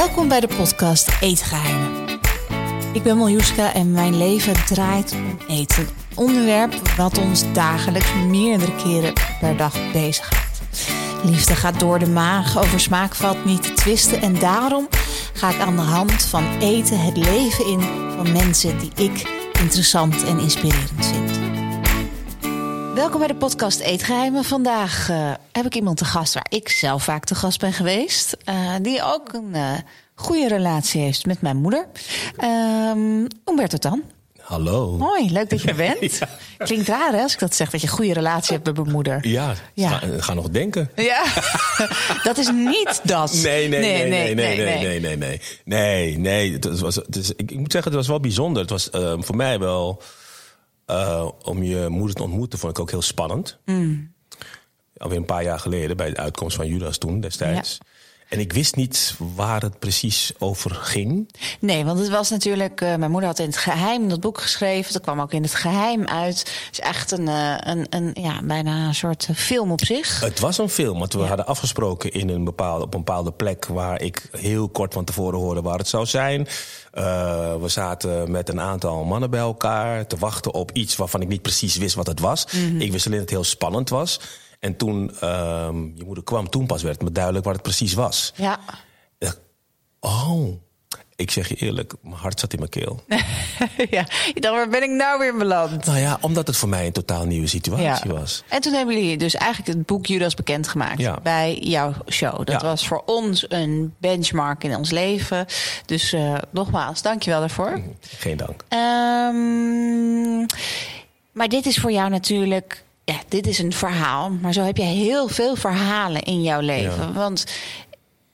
Welkom bij de podcast Eetgeheimen. Ik ben Miljuska en mijn leven draait om eten. Een onderwerp wat ons dagelijks meerdere keren per dag bezighoudt. Liefde gaat door de maag, over smaak valt niet te twisten. En daarom ga ik aan de hand van eten het leven in van mensen die ik interessant en inspirerend vind. Welkom bij de podcast Eetgeheimen. Vandaag uh, heb ik iemand te gast waar ik zelf vaak te gast ben geweest. Uh, die ook een uh, goede relatie heeft met mijn moeder. Um, Umberto Tan. Hallo. Hoi, leuk dat je er bent. ja. Klinkt raar hè, als ik dat zeg, dat je een goede relatie hebt met mijn moeder. Ja, ja. Ga, ga nog denken. Ja, dat is niet dat. Nee, nee, nee, nee, nee, nee, nee, nee, nee. Nee, nee, het was, het is, ik, ik moet zeggen, het was wel bijzonder. Het was uh, voor mij wel... Uh, om je moeder te ontmoeten vond ik ook heel spannend. Mm. Alweer een paar jaar geleden, bij de uitkomst van Judas toen destijds. Ja. En ik wist niet waar het precies over ging. Nee, want het was natuurlijk. Uh, mijn moeder had in het geheim dat boek geschreven. Dat kwam ook in het geheim uit. Het is echt een, uh, een, een ja, bijna een soort film op zich. Het was een film, want we ja. hadden afgesproken in een bepaalde, op een bepaalde plek waar ik heel kort van tevoren hoorde waar het zou zijn. Uh, we zaten met een aantal mannen bij elkaar te wachten op iets waarvan ik niet precies wist wat het was. Mm -hmm. Ik wist alleen dat het heel spannend was. En toen um, je moeder kwam, toen pas werd me duidelijk wat het precies was. Ja. Oh, ik zeg je eerlijk, mijn hart zat in mijn keel. ja, ik dacht, waar ben ik nou weer beland? Nou ja, omdat het voor mij een totaal nieuwe situatie ja. was. En toen hebben jullie dus eigenlijk het boek Judas bekendgemaakt ja. bij jouw show. Dat ja. was voor ons een benchmark in ons leven. Dus uh, nogmaals, dankjewel daarvoor. Geen dank. Um, maar dit is voor jou natuurlijk ja, dit is een verhaal. Maar zo heb je heel veel verhalen in jouw leven. Ja. Want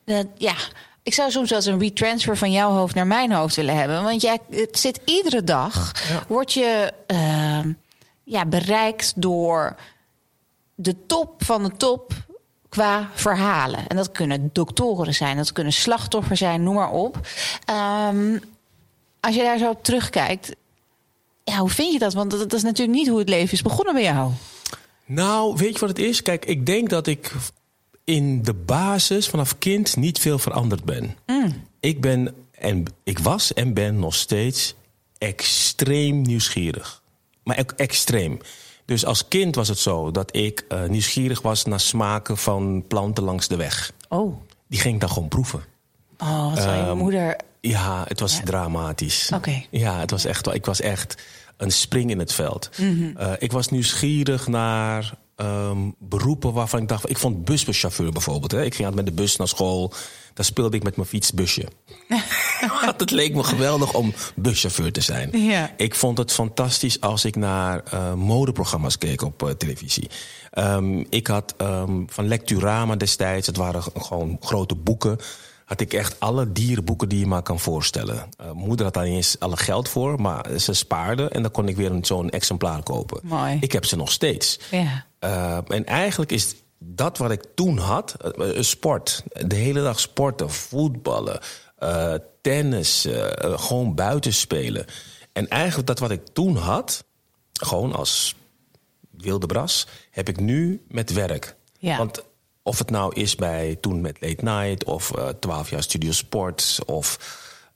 uh, ja, ik zou soms wel eens een retransfer van jouw hoofd naar mijn hoofd willen hebben. Want jij, het zit iedere dag, ja. word je uh, ja, bereikt door de top van de top qua verhalen. En dat kunnen doktoren zijn, dat kunnen slachtoffers zijn, noem maar op. Um, als je daar zo op terugkijkt, ja, hoe vind je dat? Want dat, dat is natuurlijk niet hoe het leven is begonnen bij jou. Nou, weet je wat het is? Kijk, ik denk dat ik in de basis vanaf kind niet veel veranderd ben. Mm. Ik ben en ik was en ben nog steeds extreem nieuwsgierig. Maar ook extreem. Dus als kind was het zo dat ik uh, nieuwsgierig was naar smaken van planten langs de weg. Oh. Die ging ik dan gewoon proeven. Oh, wat zou je um, moeder. Ja, het was ja. dramatisch. Oké. Okay. Ja, het was echt. Ik was echt een spring in het veld. Mm -hmm. uh, ik was nieuwsgierig naar um, beroepen waarvan ik dacht... Ik vond buschauffeur bijvoorbeeld. Hè. Ik ging altijd met de bus naar school. Daar speelde ik met mijn fietsbusje. het leek me geweldig om buschauffeur te zijn. Ja. Ik vond het fantastisch als ik naar uh, modeprogramma's keek op uh, televisie. Um, ik had um, van Lecturama destijds... het waren gewoon grote boeken had ik echt alle dierenboeken die je maar kan voorstellen. Uh, moeder had daar niet eens alle geld voor, maar ze spaarde en dan kon ik weer zo'n exemplaar kopen. Mooi. Ik heb ze nog steeds. Ja. Uh, en eigenlijk is dat wat ik toen had, uh, sport. De hele dag sporten, voetballen, tennis, gewoon buiten spelen. En eigenlijk dat wat ik toen had, gewoon als wilde bras, heb ik nu met werk. Ja. Want of het nou is bij toen met Late Night of uh, 12 jaar Studio Sport of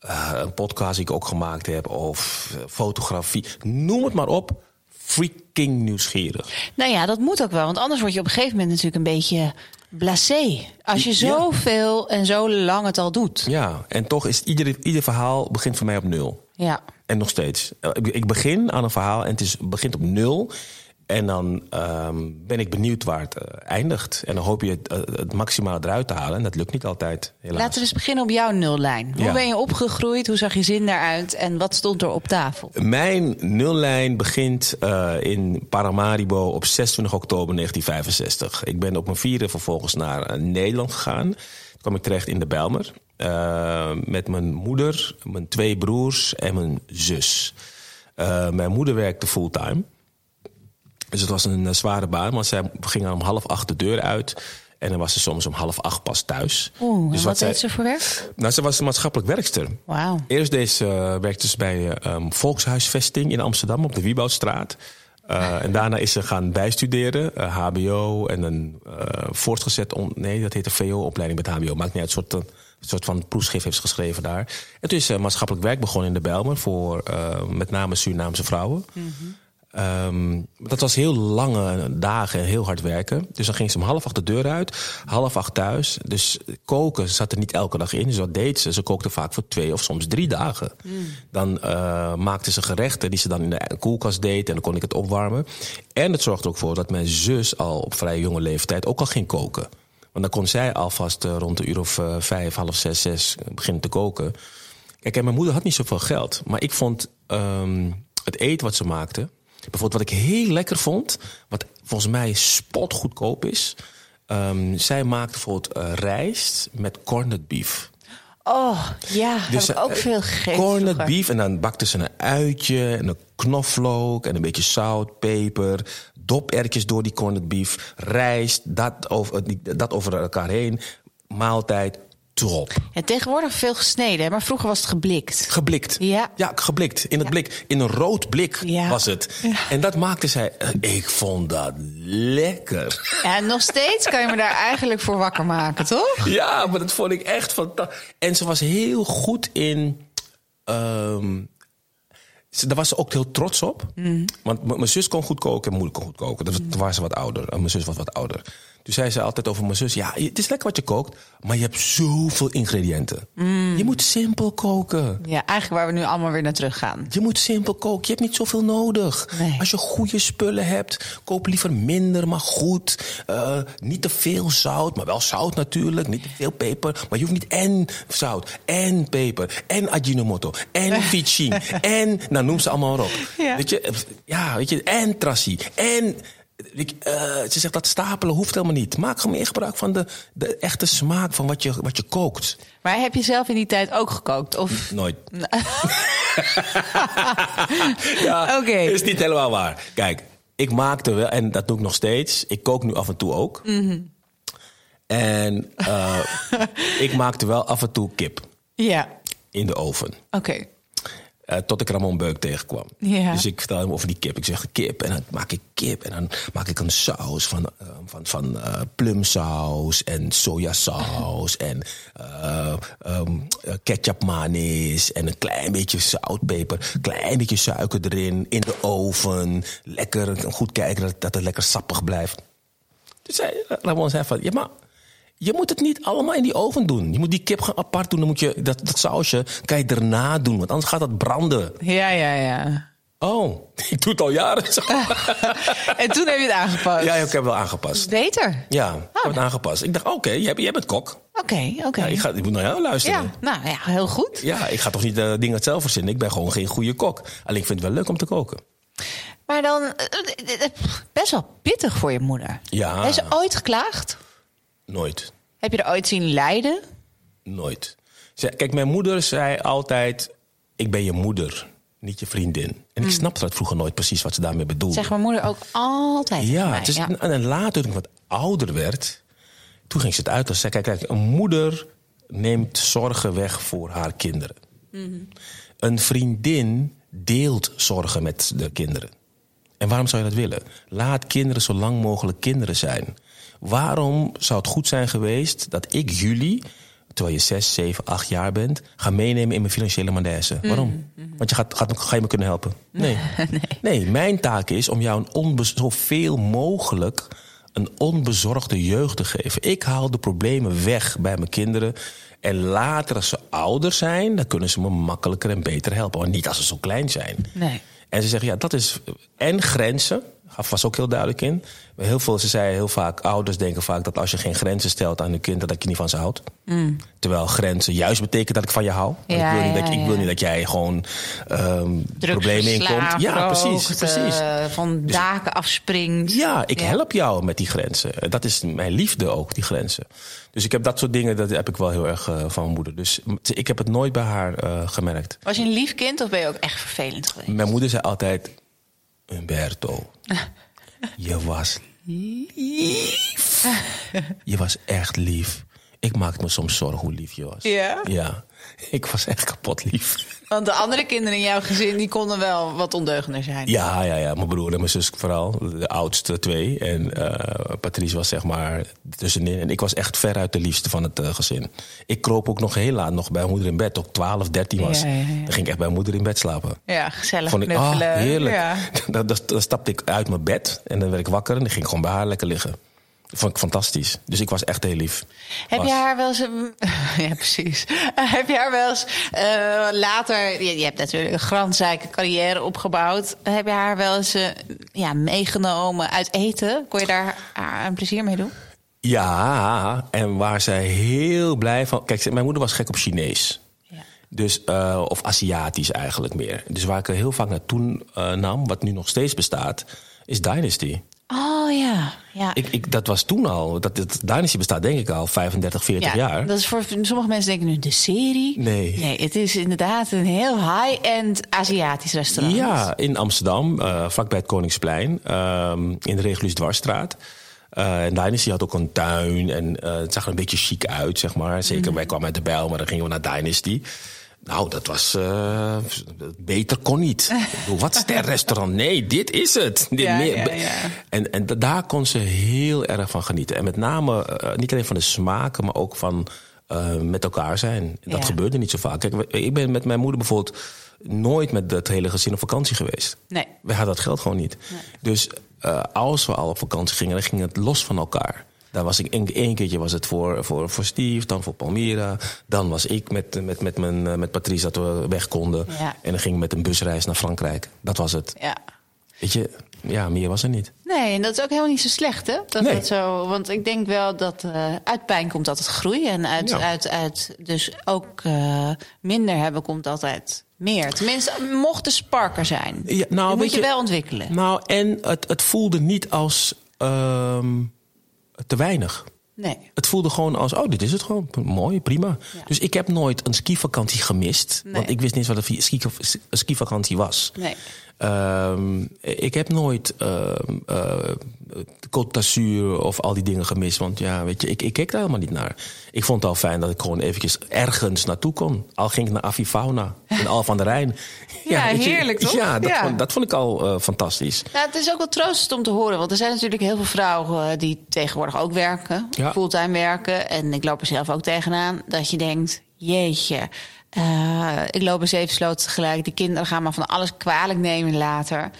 uh, een podcast die ik ook gemaakt heb of uh, fotografie. Noem het maar op. Freaking nieuwsgierig. Nou ja, dat moet ook wel. Want anders word je op een gegeven moment natuurlijk een beetje blasé. Als je zoveel ja. en zo lang het al doet. Ja, en toch is ieder, ieder verhaal begint voor mij op nul. Ja. En nog steeds. Ik begin aan een verhaal en het is, begint op nul. En dan um, ben ik benieuwd waar het uh, eindigt. En dan hoop je het, uh, het maximale eruit te halen. En dat lukt niet altijd, helaas. Laten we eens beginnen op jouw nullijn. Hoe ja. ben je opgegroeid? Hoe zag je zin daaruit? En wat stond er op tafel? Mijn nullijn begint uh, in Paramaribo op 26 oktober 1965. Ik ben op mijn vierde vervolgens naar Nederland gegaan. Toen kwam ik terecht in de Bijlmer. met mijn moeder, mijn twee broers en mijn zus. mijn moeder werkte fulltime. Dus het was een uh, zware baan, want zij ging om half acht de deur uit. En dan was ze soms om half acht pas thuis. Oeh, dus wat, wat deed ze voor werk? Nou, ze was een maatschappelijk werkster. Wauw. Eerst deed ze, uh, werkte ze bij um, Volkshuisvesting in Amsterdam op de Wieboudstraat. Uh, en daarna is ze gaan bijstuderen, uh, HBO en een voortgezet, on, nee, dat heet een VO-opleiding met HBO, maakt niet uit, een soort Een soort van proefschrift heeft ze geschreven daar. En toen is ze maatschappelijk werk begonnen in de Bijlmer voor eh, met name Surinaamse vrouwen. Ehm, dat was heel lange dagen en heel hard werken. Dus dan ging ze om half acht de deur uit, half acht thuis. Dus koken zat er niet elke dag in. Dus wat deed ze? Ze kookte vaak voor twee of soms drie dagen. Dan eh, maakte ze gerechten die ze dan in de koelkast deed. En dan kon ik het opwarmen. En het zorgde ook voor dat mijn zus al op vrij jonge leeftijd ook al ging koken. Want dan kon zij alvast eh, rond de uur of eh, vijf, half zes, zes beginnen te koken. Kijk, en mijn moeder had niet zoveel geld. Maar ik vond ehm, het eten wat ze maakte... Bijvoorbeeld wat ik heel lekker vond, wat volgens mij spotgoedkoop is. Ehm, zij maakte bijvoorbeeld eh, rijst met corned beef. Oh, ja, heb ik ook eh, veel gegeten. Corned vroeger. beef en dan bakte ze een uitje en een knoflook en een beetje zout, peper. Dopertjes door die corned beef. Rijst, dat over, dat over elkaar heen. Maaltijd, top. Ja, tegenwoordig veel gesneden, maar vroeger was het geblikt. Geblikt. Ja. Ja, geblikt. In het blik. In een rood blik Ja. was het. En dat maakte zij. eh, Ik vond dat lekker. Ja, en nog steeds kan je me daar eigenlijk voor wakker maken, toch? Ja, maar dat vond ik echt fantastisch. En ze was heel goed in. ze- daar was ze ook heel trots op. Want m- mijn zus kon goed koken en mijn moeder kon goed koken. Dat was- Toen waren ze wat ouder. Mijn zus was wat ouder. Toen zei ze altijd over mijn zus: Ja, het is lekker wat je kookt, maar je hebt zoveel ingrediënten. Je moet simpel koken. Ja, eigenlijk waar we nu allemaal weer naar terug gaan. Je moet simpel koken. Je hebt niet zoveel nodig. Nee. Als je goede spullen hebt, koop liever minder, maar goed. Eh, niet te veel zout, maar wel zout natuurlijk. Niet te veel peper. Maar je hoeft niet en zout, en peper, en Ajinomoto, en Vichin, en... Nou, noem ze allemaal op. Ja. Weet je, ja, weet je, en Trassi, en... ik, eh, ze zegt dat stapelen hoeft helemaal niet. Maak gewoon meer gebruik van de, de echte smaak van wat je, wat je kookt. Maar heb je zelf in die tijd ook gekookt? Of... Nooit. ja, Oké. is niet helemaal waar. Kijk, ik maakte wel, en dat doe ik nog steeds. Ik kook nu af en toe ook. En eh, ik maakte wel af en toe kip Ja, in de oven. oké. Eh, tot ik Ramon Beuk tegenkwam. Dus ik vertel hem over die kip. Ik zeg kip en dan maak ik kip. En dan maak ik een saus van, eh, van, van eh, plumsaus en sojasaus. en eh, ketchup manis. En een klein beetje zout, peper. Klein beetje suiker erin. In de oven. Lekker goed kijken dat, dat het lekker sappig blijft. Dus zei, Ramon zei van, ja maar... Je moet het niet allemaal in die oven doen. Je moet die kip gaan apart doen. Dan moet je dat, dat sausje kan je erna doen, want anders gaat dat branden. Ja, ja, ja. Oh, ik doe het al jaren zo. En toen heb je het aangepast. Ja, ik heb het wel aangepast. Beter. Ja, ik heb het aangepast. Ik dacht, oké, jij, jij bent kok. Oké, oké. Ja, ik, ga, ik moet naar jou luisteren. Ja, nou ja, heel goed. Ja, ik ga toch niet eh, dingen zelf verzinnen. Ik ben gewoon geen goede kok. Alleen ik vind het wel leuk om te koken. Maar dan, eh, eh, best wel pittig voor je moeder. Ja. Heeft ze ooit geklaagd? Nooit. Heb je er ooit zien lijden? Nooit. Kijk, mijn moeder zei altijd: Ik ben je moeder, niet je vriendin. En ik snapte dat vroeger nooit precies wat ze daarmee bedoelde. Zegt mijn moeder ook altijd Ja, mij. en later toen ik wat ouder werd, toen ging ze het uit. Ze zei, kijk, kijk, een moeder neemt zorgen weg voor haar kinderen. Een vriendin deelt zorgen met de kinderen. En waarom zou je dat willen? Laat kinderen zo lang mogelijk kinderen zijn. Waarom zou het goed zijn geweest dat ik jullie, terwijl je zes, zeven, acht jaar bent, ga meenemen in mijn financiële malaise? Waarom? Want je gaat, gaat, ga je me kunnen helpen? Nee. nee. mijn taak is om jou een zoveel mogelijk een onbezorgde jeugd te geven. Ik haal de problemen weg bij mijn kinderen. En later, als ze ouder zijn, dan kunnen ze me makkelijker en beter helpen. Maar niet als ze zo klein zijn. Nee. En ze zeggen, ja, dat is. En grenzen, was ook heel duidelijk in. Heel veel, ze zeiden heel vaak, ouders denken vaak dat als je geen grenzen stelt aan hun kind, dat je niet van ze houdt. Terwijl grenzen juist betekent dat ik van je hou. Want Ja, ik, wil niet ja, dat, ik wil niet dat jij gewoon ehm, problemen inkomt. Ja, precies. rookt, precies. van daken afspringt. Ja, ik help jou met die grenzen. Dat is mijn liefde ook, die grenzen. Dus ik heb dat soort dingen, dat heb ik wel heel erg eh, van mijn moeder. Dus ik heb het nooit bij haar eh, gemerkt. Was je een lief kind of ben je ook echt vervelend geweest? Mijn moeder zei altijd: Umberto, je was lief. Je was echt lief. Ik maakte me soms zorgen hoe lief je was. Ja? Ja. Ik was echt kapot lief. Want de andere kinderen in jouw gezin die konden wel wat ondeugender zijn. Ja, ja, ja. Mijn broer en mijn zus vooral. De oudste twee. En uh, Patrice was zeg maar tussenin. En ik was echt veruit de liefste van het uh, gezin. Ik kroop ook nog heel laat nog bij moeder in bed. Toen ik 12, 13 was. Ja, ja, ja. Dan ging ik echt bij moeder in bed slapen. Ja, gezellig Vond ik, oh, heerlijk. Dan, dan, dan stapte ik uit mijn bed. En dan werd ik wakker. En dan ging ik gewoon bij haar lekker liggen. Vond ik fantastisch. Dus ik was echt heel lief. Heb was. je haar wel eens... Ja, precies. heb je haar wel eens uh, later... Je, je, hebt natuurlijk een grandrijke carrière opgebouwd. Heb je haar wel eens uh, ja, meegenomen uit eten? Kon je daar een plezier mee doen? Ja, en waar zij heel blij van... Kijk, mijn moeder was gek op Chinees. Ja. Dus, uh, of Aziatisch eigenlijk meer. Dus waar ik er heel vaak naartoe nam, wat nu nog steeds bestaat, is Dynasty. Oh ja, ja. Ik, ik, dat was toen al. Dat, dat Dynasty bestaat denk ik al 35, 40 ja, jaar. Dat is voor sommige mensen denken nu de serie. Nee. Nee, het is inderdaad een heel high-end Aziatisch restaurant. Ja, in Amsterdam, uh, vlakbij het Koningsplein. Uh, in de Regulus Dwarsstraat. Uh, en Dynasty had ook een tuin en uh, het zag er een beetje chic uit, zeg maar. Zeker, mm. wij kwamen uit de Bijl, maar dan gingen we naar Dynasty. Nou, dat was. Uh, beter kon niet. Wat sterrestaurant? Nee, dit is het. Dit ja, meer, ja, ja. En, en daar kon ze heel erg van genieten. En met name uh, niet alleen van de smaken, maar ook van uh, met elkaar zijn. Dat gebeurde niet zo vaak. Kijk, ik ben met mijn moeder bijvoorbeeld nooit met het hele gezin op vakantie geweest. Nee. Wij hadden dat geld gewoon niet. Nee. Dus als we al op vakantie gingen, dan ging het los van elkaar. Daar was ik één keertje was het voor, voor, voor Steve, dan voor Palmyra. Dan was ik met, met, met, mijn, met Patrice dat we weg konden. Ja. En dan ging ik met een busreis naar Frankrijk. Dat was het. Ja. Weet je, ja, meer was er niet. Nee, en dat is ook helemaal niet zo slecht, hè? Dat Nee. dat zo, want ik denk wel dat uh, uit pijn komt altijd groei. En uit, Ja. uit, uit dus ook uh, minder hebben komt altijd meer. Tenminste, mocht de sparker zijn. Ja, nou, moet je wel ontwikkelen. Nou, en het, het voelde niet als ehm, te weinig. Nee. Het voelde gewoon als, oh, dit is het gewoon. Mooi, prima. Ja. Dus ik heb nooit een skivakantie gemist. Nee. Want ik wist niet wat een ski- een skivakantie was. Nee. Ehm, ik heb nooit Côte d'Azur of al die dingen gemist. Want ja, weet je, ik, ik keek daar helemaal niet naar. Ik vond het al fijn dat ik gewoon eventjes ergens naartoe kon. Al ging ik naar Avifauna in Al van der Rijn. Ja, je, heerlijk, toch? Ja, dat, Ja. Vond, dat vond ik al eh, fantastisch. Nou, het is ook wel troostend om te horen. Want er zijn natuurlijk heel veel vrouwen eh, die tegenwoordig ook werken. Ja. Fulltime werken. En ik loop er zelf ook tegenaan. Dat je denkt, jeetje. Eh, ik loop zeven sloten tegelijk. Die kinderen gaan maar van alles kwalijk nemen later.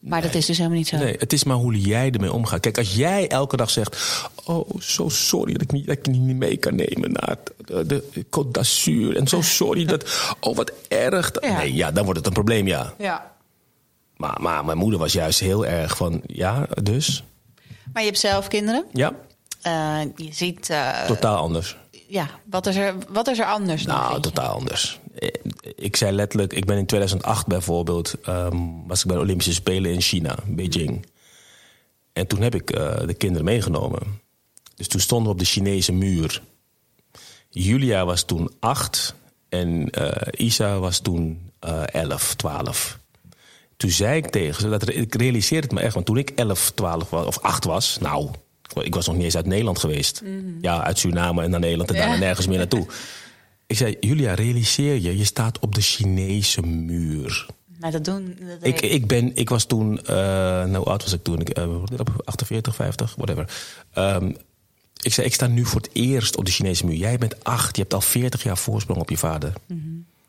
Maar dat is dus helemaal niet zo. Nee, het is maar hoe jij ermee omgaat. Kijk, als jij elke dag zegt... Oh, zo sorry dat ik niet, dat ik niet mee kan nemen naar de, de Côte d'Azur. En zo sorry dat... Oh, wat erg. dat- Ja. Nee, ja, dan wordt het een probleem, ja. Ja. Maar, maar mijn moeder was juist heel erg van... Ja, dus? Maar je hebt zelf kinderen. Ja, Eh, je ziet, eh, totaal anders. Ja, wat is er, wat is er anders? dan, Nou, totaal anders. Ik zei letterlijk, ik ben in 2008 bijvoorbeeld, ehm, was ik bij de Olympische Spelen in China, Beijing. En toen heb ik eh, de kinderen meegenomen. Dus toen stonden we op de Chinese muur. Julia was toen acht en eh, Isa was toen eh 11, 12. Toen zei ik tegen ze, dat, ik realiseerde het me echt, want toen ik 11, 12 was, of 8 was, nou, ik was nog niet eens uit Nederland geweest. Ja, uit Suriname en naar Nederland en Ja. daarna nergens meer naartoe. Ik zei, Julia, realiseer je, je staat op de Chinese muur. Maar dat doen... Dat Ik, ik, ben, ik was toen, eh nou hoe oud was ik toen? Ik, eh, 48, 50, whatever. Ehm, ik zei, ik sta nu voor het eerst op de Chinese muur. Jij bent acht, je hebt al 40 jaar voorsprong op je vader.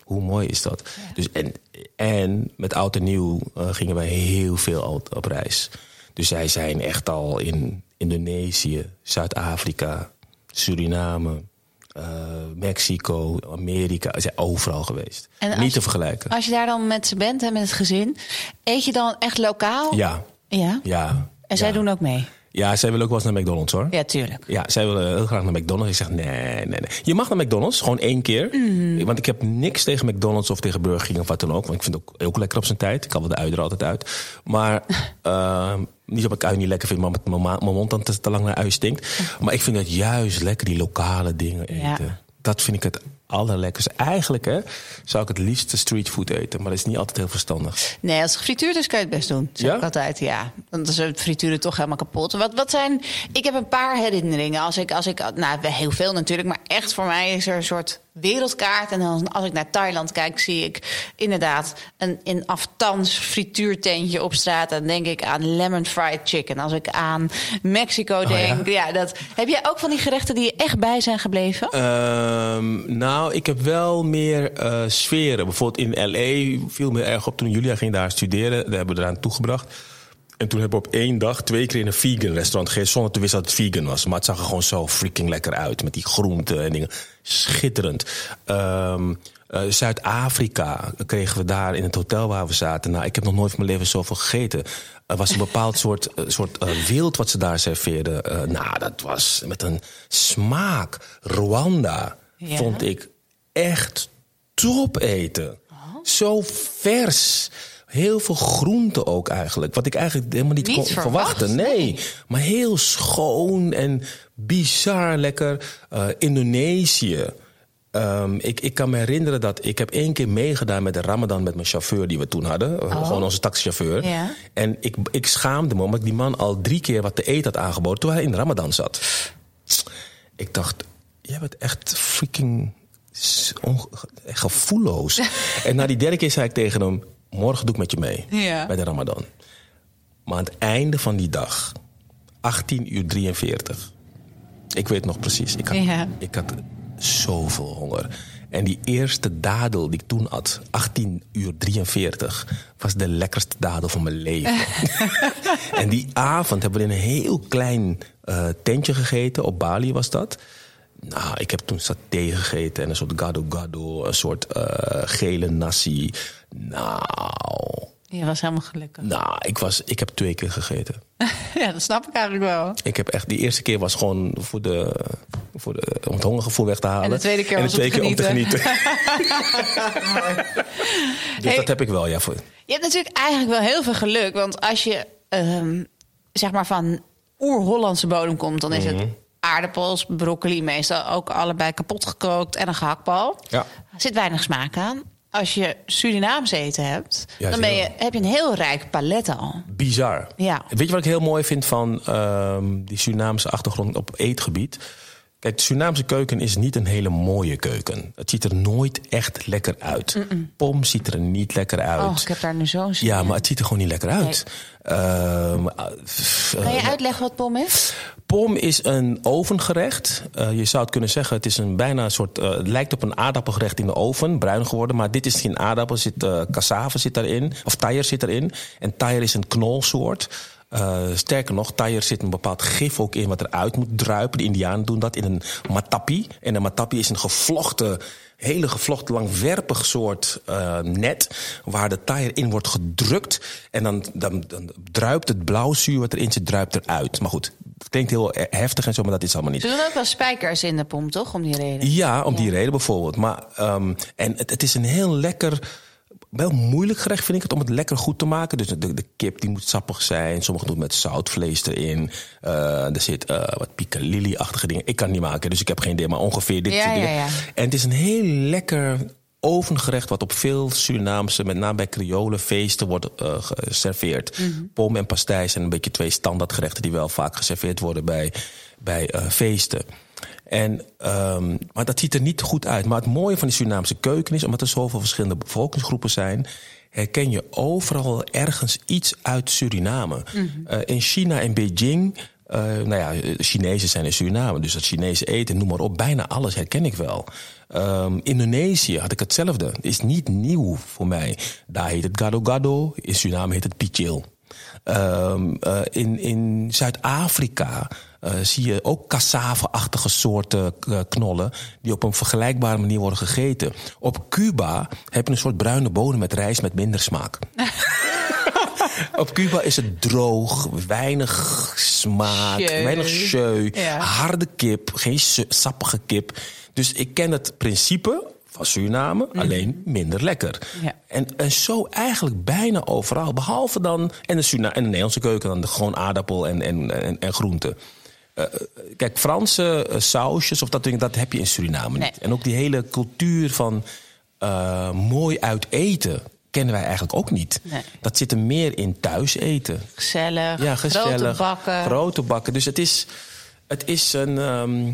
Hoe mooi is dat? Dus en, en met oud en nieuw eh, gingen wij heel veel op reis. Dus zij zijn echt al in Indonesië, Zuid-Afrika, Suriname, eh, Mexico, Amerika. Ze zijn overal geweest. En Niet te vergelijken. Als je daar dan met ze bent en met het gezin, eet je dan echt lokaal? Ja, Ja? ja. En zij doen ook mee? Ja, zij willen ook wel eens naar McDonald's hoor. Ja, tuurlijk. Ja, zij willen heel graag naar McDonald's. Ik zeg nee, nee, nee. Je mag naar McDonald's, gewoon één keer. Mhm. Want ik heb niks tegen McDonald's of tegen Burger King of wat dan ook. Want ik vind het ook, ook lekker op zijn tijd. Ik kan wel de ui er altijd uit. Maar ehm, niet dat ik ui niet lekker vind, maar met mijn mijn mond dan te, te lang naar ui stinkt. Maar ik vind het juist lekker, die lokale dingen eten. Ja. dat vind ik het allerlekkerste. Eigenlijk hè, zou ik het liefst streetfood eten, maar dat is niet altijd heel verstandig. Nee, als het gefrituurd is, kan je het best doen. Zeg Ja? ik altijd, ja. Dan is het frituren toch helemaal kapot. Wat, wat zijn... Ik heb een paar herinneringen. Als ik, als ik, nou, heel veel natuurlijk. Maar echt voor mij is er een soort wereldkaart. En dan, als ik naar Thailand kijk, zie ik inderdaad een in aftans frituurtentje op straat. Dan denk ik aan lemon fried chicken. Als ik aan Mexico ja? denk. Ja? dat, heb jij ook van die gerechten die je echt bij zijn gebleven? Ehm, nou, ik heb wel meer eh, sferen. Bijvoorbeeld in L.A. viel me erg op toen Julia ging daar studeren. Daar hebben we eraan toegebracht. En toen hebben we op één dag twee keer in een vegan restaurant gegeten... zonder te wisten dat het vegan was. Maar het zag er gewoon zo freaking lekker uit. Met die groenten en dingen. Schitterend. Ehm, eh, Zuid-Afrika kregen we daar in het hotel waar we zaten. Nou, ik heb nog nooit van mijn leven zoveel gegeten. Er was een bepaald soort, eh, soort eh, wild wat ze daar serveerden. Nou, dat was met een smaak. Rwanda Ja. vond ik echt top eten. Zo vers. Heel veel groenten ook eigenlijk. Wat ik eigenlijk helemaal niet, Niet kon verwacht, verwachten. Nee. Maar heel schoon en bizar lekker. Eh, Indonesië. Ehm, ik, ik kan me herinneren dat ik heb één keer meegedaan met de Ramadan met mijn chauffeur die we toen hadden. Eh, Gewoon onze taxichauffeur. Ja. En ik, ik schaamde me omdat ik die man al drie keer wat te eten had aangeboden toen hij in de Ramadan zat. Ik dacht, jij bent echt freaking gevoelloos. en na die derde keer zei ik tegen hem: Morgen doe ik met je mee. Ja. Bij de Ramadan. Maar aan het einde van die dag, 18 uur 43. Ik weet nog precies. Ik had, Ja. ik had zoveel honger. En die eerste dadel die ik toen had, 18 uur 43, was de lekkerste dadel van mijn leven. en die avond hebben we in een heel klein eh, tentje gegeten. Op Bali was dat. Nou, ik heb toen saté gegeten en een soort gado gado, een soort eh, gele nasi. Nou, Je was helemaal gelukkig. nou, ik, was, ik heb twee keer gegeten. Ja, dat snap ik eigenlijk wel. Ik heb echt, die eerste keer was gewoon voor de, voor de, om het hongergevoel weg te halen. En de tweede keer En was de tweede om te keer om te genieten. genieten. dus Hey. dat heb ik wel, ja. Voor, Je hebt natuurlijk eigenlijk wel heel veel geluk. Want als je ehm, zeg maar van oer-Hollandse bodem komt, dan is Mhm. het aardappels, broccoli, meestal ook allebei kapot gekookt en een gehaktbal. Ja. Er zit weinig smaak aan. Als je Surinaams eten hebt, Ja, dan ben je, heb je een heel rijk palet al. bizar. Ja. Weet je wat ik heel mooi vind van ehm, die Surinaamse achtergrond op eetgebied? Kijk, de Surinaamse keuken is niet een hele mooie keuken. Het ziet er nooit echt lekker uit. Pom ziet er niet lekker uit. Oh, ik heb daar nu zo'n zin ja, in. maar het ziet er gewoon niet lekker uit. Ehm, eh, Kan je uitleggen wat pom is? Pom is een ovengerecht. Eh, je zou het kunnen zeggen, het is een bijna een soort. eh, het lijkt op een aardappelgerecht in de oven, bruin geworden. Maar dit is geen aardappel, zit, eh cassave zit daarin. Of taier zit erin. En taier is een knolsoort. Eh, sterker nog, taier zit een bepaald gif ook in wat eruit moet druipen. De Indianen doen dat in een matapi. En een matapi is een gevlochten, hele gevlochten, langwerpig soort eh, net. Waar de taier in wordt gedrukt. En dan, dan, dan druipt het blauwzuur wat erin zit, druipt eruit. Maar goed, het klinkt heel heftig en zo, maar dat is allemaal niet. Ze doen ook wel spijkers in de pom, toch? Om die reden. Ja, om die reden bijvoorbeeld. Maar, ehm, en het, het is een heel lekker, wel moeilijk gerecht vind ik het om het lekker goed te maken. Dus de, de kip die moet sappig zijn. Sommigen doen met zoutvlees erin. Eh, er zit eh, wat piccalilli-achtige dingen. Ik kan het niet maken, dus ik heb geen idee. Maar ongeveer dit Ja, soort ja, dingen. ja. En het is een heel lekker ovengerecht wat op veel Surinaamse, met name bij Creole feesten wordt eh, geserveerd. Mhm. Pom en pastei zijn een beetje twee standaardgerechten die wel vaak geserveerd worden bij, bij feesten. En, ehm, maar dat ziet er niet goed uit. Maar het mooie van de Surinaamse keuken is, omdat er zoveel verschillende bevolkingsgroepen zijn, herken je overal ergens iets uit Suriname. Eh, in China en Beijing, eh, nou ja, eh, Chinezen zijn in Suriname, dus dat Chinese eten, noem maar op, bijna alles herken ik wel. Ehm, Indonesië had ik hetzelfde. Is niet nieuw voor mij. Daar heet het gado gado, in Suriname heet het pichil. Ehm, eh, in in Zuid-Afrika eh, zie je ook cassave-achtige soorten eh, knollen... die op een vergelijkbare manier worden gegeten. Op Cuba heb je een soort bruine bodem met rijst met minder smaak. Op Cuba is het droog, weinig smaak, Jeu. weinig jeu, Ja. harde kip, geen sappige kip. Dus ik ken het principe van Suriname, alleen minder lekker. Ja. En, en zo eigenlijk bijna overal, behalve dan... en de, Surina en de Nederlandse keuken, dan de gewoon aardappel en, en, en, en groenten. Eh, kijk, Franse eh, sausjes of dat, ding, dat heb je in Suriname Nee. niet. En ook die hele cultuur van eh, mooi uit eten kennen wij eigenlijk ook niet. Nee. Dat zit er meer in thuis eten. Gezellig, Ja, gezellig. grote bakken. Grote bakken. Dus het is, het is een. ehm,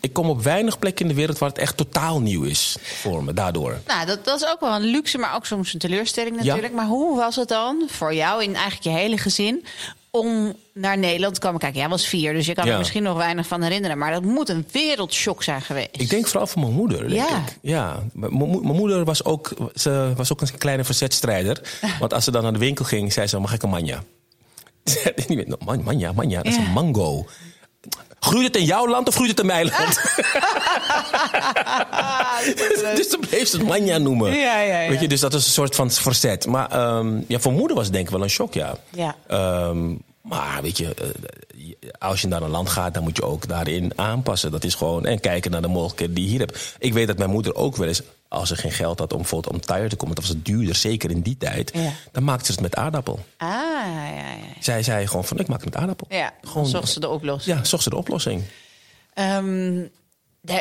ik kom op weinig plekken in de wereld waar het echt totaal nieuw is voor me, daardoor. Nou, dat, dat is ook wel een luxe, maar ook soms een teleurstelling natuurlijk. Maar hoe was het dan voor jou in eigenlijk je hele gezin om naar Nederland te komen? Kijk, jij was vier, dus je kan Ja. er misschien nog weinig van herinneren. Maar dat moet een wereldshock zijn geweest. Ik denk vooral voor mijn moeder. Denk Ja. ik. ja. Mijn mo- mijn moeder was ook, ze was ook een kleine verzetstrijder. Want als ze dan naar de winkel ging, zei ze: Mag ik een manja? Niet meer, "No, man- manja, manja, dat is een mango. Groeit het in jouw land of groeit het in mijn land? dus dan bleef ze het manja noemen. Ja, ja, ja. Weet je, dus dat is een soort van verzet. Maar ehm, ja, voor moeder was het denk ik wel een shock, ja. Ja. Ehm, maar weet je, eh, als je naar een land gaat, dan moet je ook daarin aanpassen. Dat is gewoon, en kijken naar de mogelijkheden die je hier hebt. Ik weet dat mijn moeder ook wel eens, als ze geen geld had om bijvoorbeeld om thuis te komen, dat was het duurder, zeker in die tijd, Ja. dan maakte ze het met aardappel. Ah, ja, ja. Zij zei gewoon van, ik maak het met aardappel. Ja, Gewoon- zocht ze de oplossing. Ja, zocht ze de oplossing. Ehm,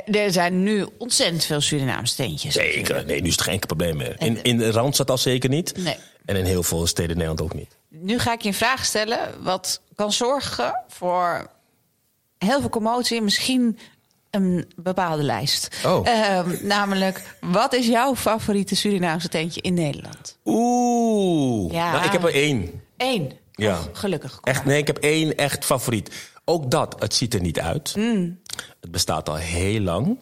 er, zijn nu ontzettend veel Surinaamse tentjes. Zeker, nee, nu is het geen enkel probleem meer. In, in de Randstad al zeker niet. Nee. En in heel veel steden in Nederland ook niet. Nu ga ik je een vraag stellen wat kan zorgen voor heel veel commotie en misschien een bepaalde lijst. Oh. Ehm, namelijk, wat is jouw favoriete Surinaamse tentje in Nederland? Oeh, Ja. nou, ik heb er één. Eén. Ja. Oh, gelukkig. kom Echt, nee, ik heb één echt favoriet. Ook dat, het ziet er niet uit. Mm. Het bestaat al heel lang.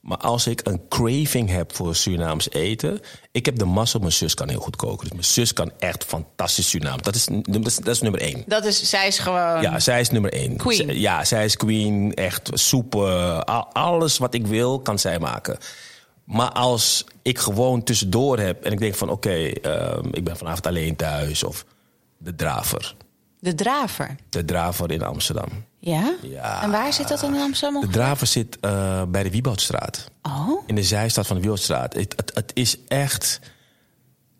Maar als ik een craving heb voor Surinaams eten... Ik heb de mazzel, mijn zus kan heel goed koken. Dus mijn zus kan echt fantastisch Surinaams. Dat is, dat is, dat is nummer één. Dat is, zij is gewoon... Ja, zij is nummer één. Queen. Zij- ja, zij is queen. Echt soepen. al- Alles wat ik wil, kan zij maken. Maar als ik gewoon tussendoor heb en ik denk van... oké, ehm, ik ben vanavond alleen thuis. Of de draver. De draver. De draver in Amsterdam. Ja? Ja. En waar zit dat in Amsterdam? De draver zit eh, bij de Wieboudstraat. Oh, In de zijstad van de Wieboudstraat. Het, het, het is echt...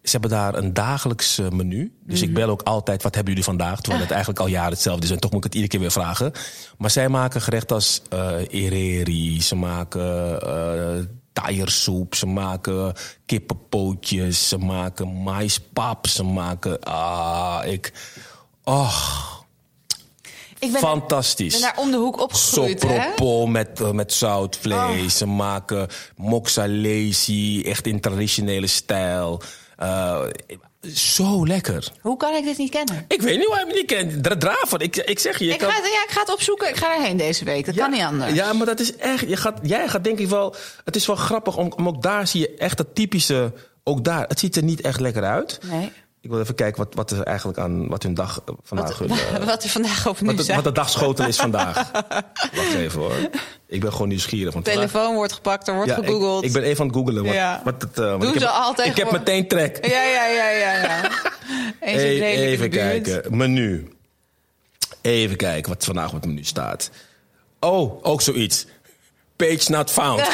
Ze hebben daar een dagelijks eh, menu. Dus ik bel ook altijd, wat hebben jullie vandaag? Terwijl het eigenlijk al jaren hetzelfde is. En toch moet ik het iedere keer weer vragen. Maar zij maken gerechten als eh ereri. Ze maken eh taiersoep. Ze maken kippenpootjes. Ze maken maispap. Ze maken... Ah, ik... Oh, ik ben, fantastisch. ben daar om de hoek opgegroeid, hè? Sopropol met, eh, met zoutvlees. Ze maken moxalesi, echt in traditionele stijl. Eh, zo lekker. Hoe kan ik dit niet kennen? Ik weet niet hoe hij me niet kent. Dra- Draver, ik, ik zeg je. je Ik kan- ga, het, ja, ik ga het opzoeken. Ik ga erheen deze week. Dat kan niet anders. Ja, maar dat is echt. Je gaat, jij gaat denk ik wel. Het is wel grappig, om, om ook daar zie je echt dat typische. Ook daar, het ziet er niet echt lekker uit. Nee. Ik wil even kijken wat, wat er eigenlijk aan. Wat hun dag eh, vandaag. Wat, hun, eh, wat er vandaag over nu wat, de, wat de dagschotel is vandaag. Wacht even hoor. Ik ben gewoon nieuwsgierig. Want vandaag- telefoon wordt gepakt, er wordt Ja, gegoogeld. ik ben even aan het googelen. Wat, Ja. wat het, eh, Doen ik ze heb, altijd Ik heb meteen trek. Ja, ja, ja, ja, ja. Even kijken. Menu. Even kijken wat vandaag op het menu staat. Oh, ook zoiets. Page not found.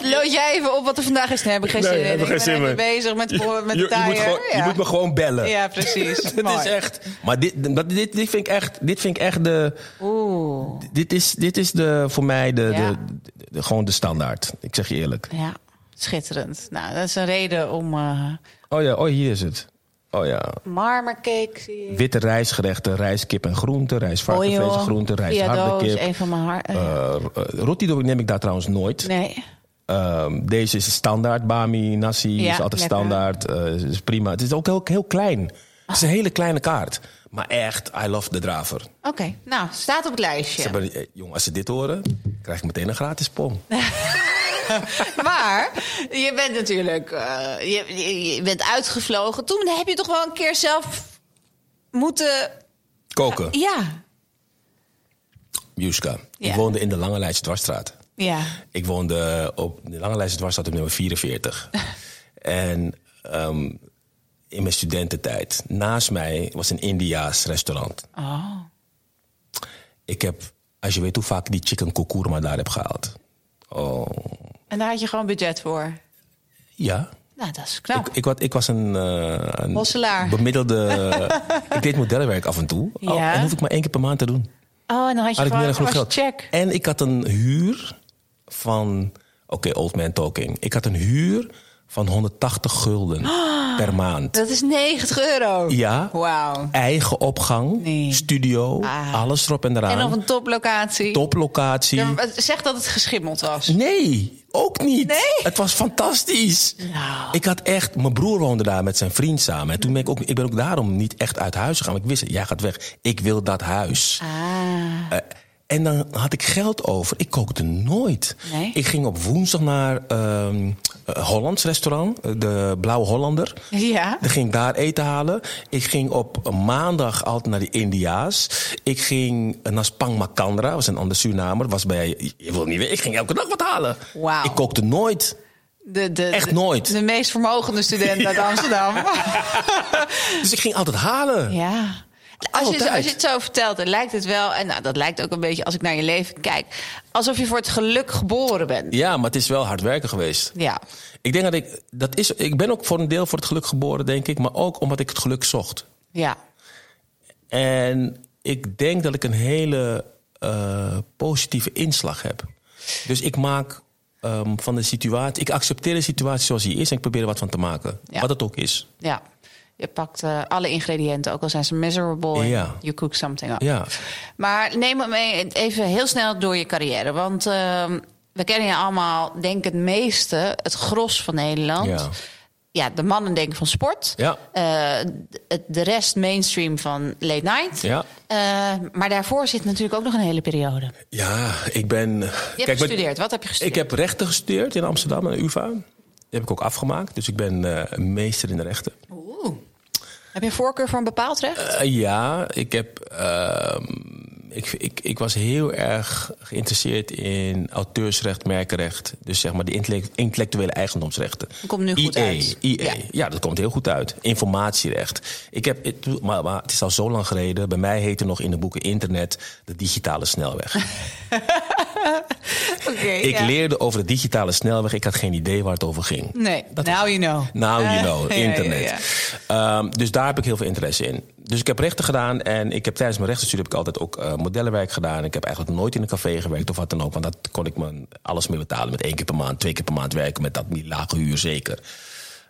Lood jij even op wat er vandaag is? Nee, heb ik geen Nee, zin in. ik ben geen zin bezig met, met je, de je, moet je moet me gewoon bellen. Ja, precies. Het Mooi. is echt. Maar dit, dit, dit, vind ik echt, dit vind ik echt de. Oeh. Dit is, dit is de, voor mij de, Ja. de, de- de- gewoon de standaard. Ik zeg je eerlijk. Ja, schitterend. Nou, dat is een reden om uh, Oh ja, oh hier is het. Oh ja. marmercake zie ik. Witte rijstgerechten, rijst, kip en groenten, rijst, varkensvlees en groenten, rijst, Viado's, harde kip. van mijn eh, Eh, roti neem ik daar trouwens nooit. nee. Ehm, deze is standaard, bami, nasi Ja, is altijd lekker. standaard. eh, is prima. Het is ook heel, heel klein. Het is een hele kleine kaart. Maar echt, I love de draver. Oké, nou, staat op het lijstje. Ze hebben, jongen, als ze dit horen, krijg ik meteen een gratis pom. Maar je bent natuurlijk eh, je, bent uitgevlogen. Toen heb je toch wel een keer zelf moeten... Koken, Ja, Juska. Ik woonde in de Lange Leidse Dwarsstraat. ja. Ik woonde op de Lange Leidse Dwarsstraat op nummer 44. en ehm, in mijn studententijd, naast mij was een Indiaas restaurant. Oh. Ik heb, als je weet hoe vaak ik die chicken kokurma daar heb gehaald. En daar had je gewoon budget voor. ja. Nou, dat is knap. Ik, ik, ik was een, eh, een Hosselaar. bemiddelde... ik deed modellenwerk af en toe. Oh, Ja. en hoef ik maar één keer per maand te doen. oh, en dan had je Had ik gewoon, meer dan check. En ik had een huur van... Oké, old man talking. Ik had een huur van 180 gulden per maand. Dat is 90 euro. Ja. Wauw. Eigen opgang, Nee. studio, Ah. alles erop en eraan. En op een toplocatie. Toplocatie. Ja, zeg dat het geschimmeld was. Nee, ook niet. Nee? Het was fantastisch. Nou. Ik had echt, mijn broer woonde daar met zijn vriend samen. En toen ben ik ook, ik ben ook daarom niet echt uit huis gegaan. Want ik wist, jij gaat weg. Ik wil dat huis. Ah. Eh, en dan had ik geld over. Ik kookte nooit. Nee? Ik ging op woensdag naar eh, Hollands restaurant, eh, de Blauwe Hollander. Ja. Dan ging ik daar eten halen. Ik ging op maandag altijd naar de India's. Ik ging naar Spang Makandra, was een ander Surinamer. Was bij, je wil niet weten, ik ging elke dag wat halen. Wauw. Ik kookte nooit. De, de, Echt de- nooit. De meest vermogende student uit Amsterdam. Dus ik ging altijd halen. ja. Als je, Altijd. als je het zo vertelt, dan lijkt het wel... en nou, dat lijkt ook een beetje als ik naar je leven kijk... alsof je voor het geluk geboren bent. Ja, maar het is wel hard werken geweest. Ja. Ik denk dat ik, dat is, ik ben ook voor een deel voor het geluk geboren, denk ik. Maar ook omdat ik het geluk zocht. Ja. En ik denk dat ik een hele eh, positieve inslag heb. Dus ik maak ehm, van de situatie. Ik accepteer de situatie zoals die is en ik probeer er wat van te maken. Ja. Wat het ook is. Ja. Je pakt eh, alle ingrediënten, ook al zijn ze miserable. Ja. You cook something up. Ja. Maar neem me mee even heel snel door je carrière. Want ehm, we kennen je allemaal, denk het meeste, het gros van Nederland. Ja. Ja, de mannen denken van sport. Ja. Eh, de, rest mainstream van late night. Ja. Eh, maar daarvoor zit natuurlijk ook nog een hele periode. Ja, ik ben. Je hebt met- gestudeerd. Wat heb je gestudeerd? Ik heb rechten gestudeerd in Amsterdam aan de UvA. Die heb ik ook afgemaakt. Dus ik ben meester in de rechten. Oeh. Heb je een voorkeur voor een bepaald recht? Eh, ja, ik heb. Ik, ik, ik was heel erg geïnteresseerd in auteursrecht, merkenrecht. Dus zeg maar de intellect- intellectuele eigendomsrechten. Dat komt nu goed IE, uit. IE. Ja. Ja. dat komt heel goed uit. Informatierecht. Ik heb, het- maar, maar het is al zo lang geleden. Bij mij heette nog in de boeken internet de digitale snelweg. Ik ja. leerde over de digitale snelweg. Ik had geen idee waar het over ging. Nee, Dat now you know. Now you know, internet. ja. Ehm, dus daar heb ik heel veel interesse in. Dus ik heb rechten gedaan en ik heb tijdens mijn rechtenstudie heb ik altijd ook eh, modellenwerk gedaan. Ik heb eigenlijk nooit in een café gewerkt of wat dan ook, want dat kon ik me alles mee betalen. Met één keer per maand, twee keer per maand werken met dat die lage huur zeker.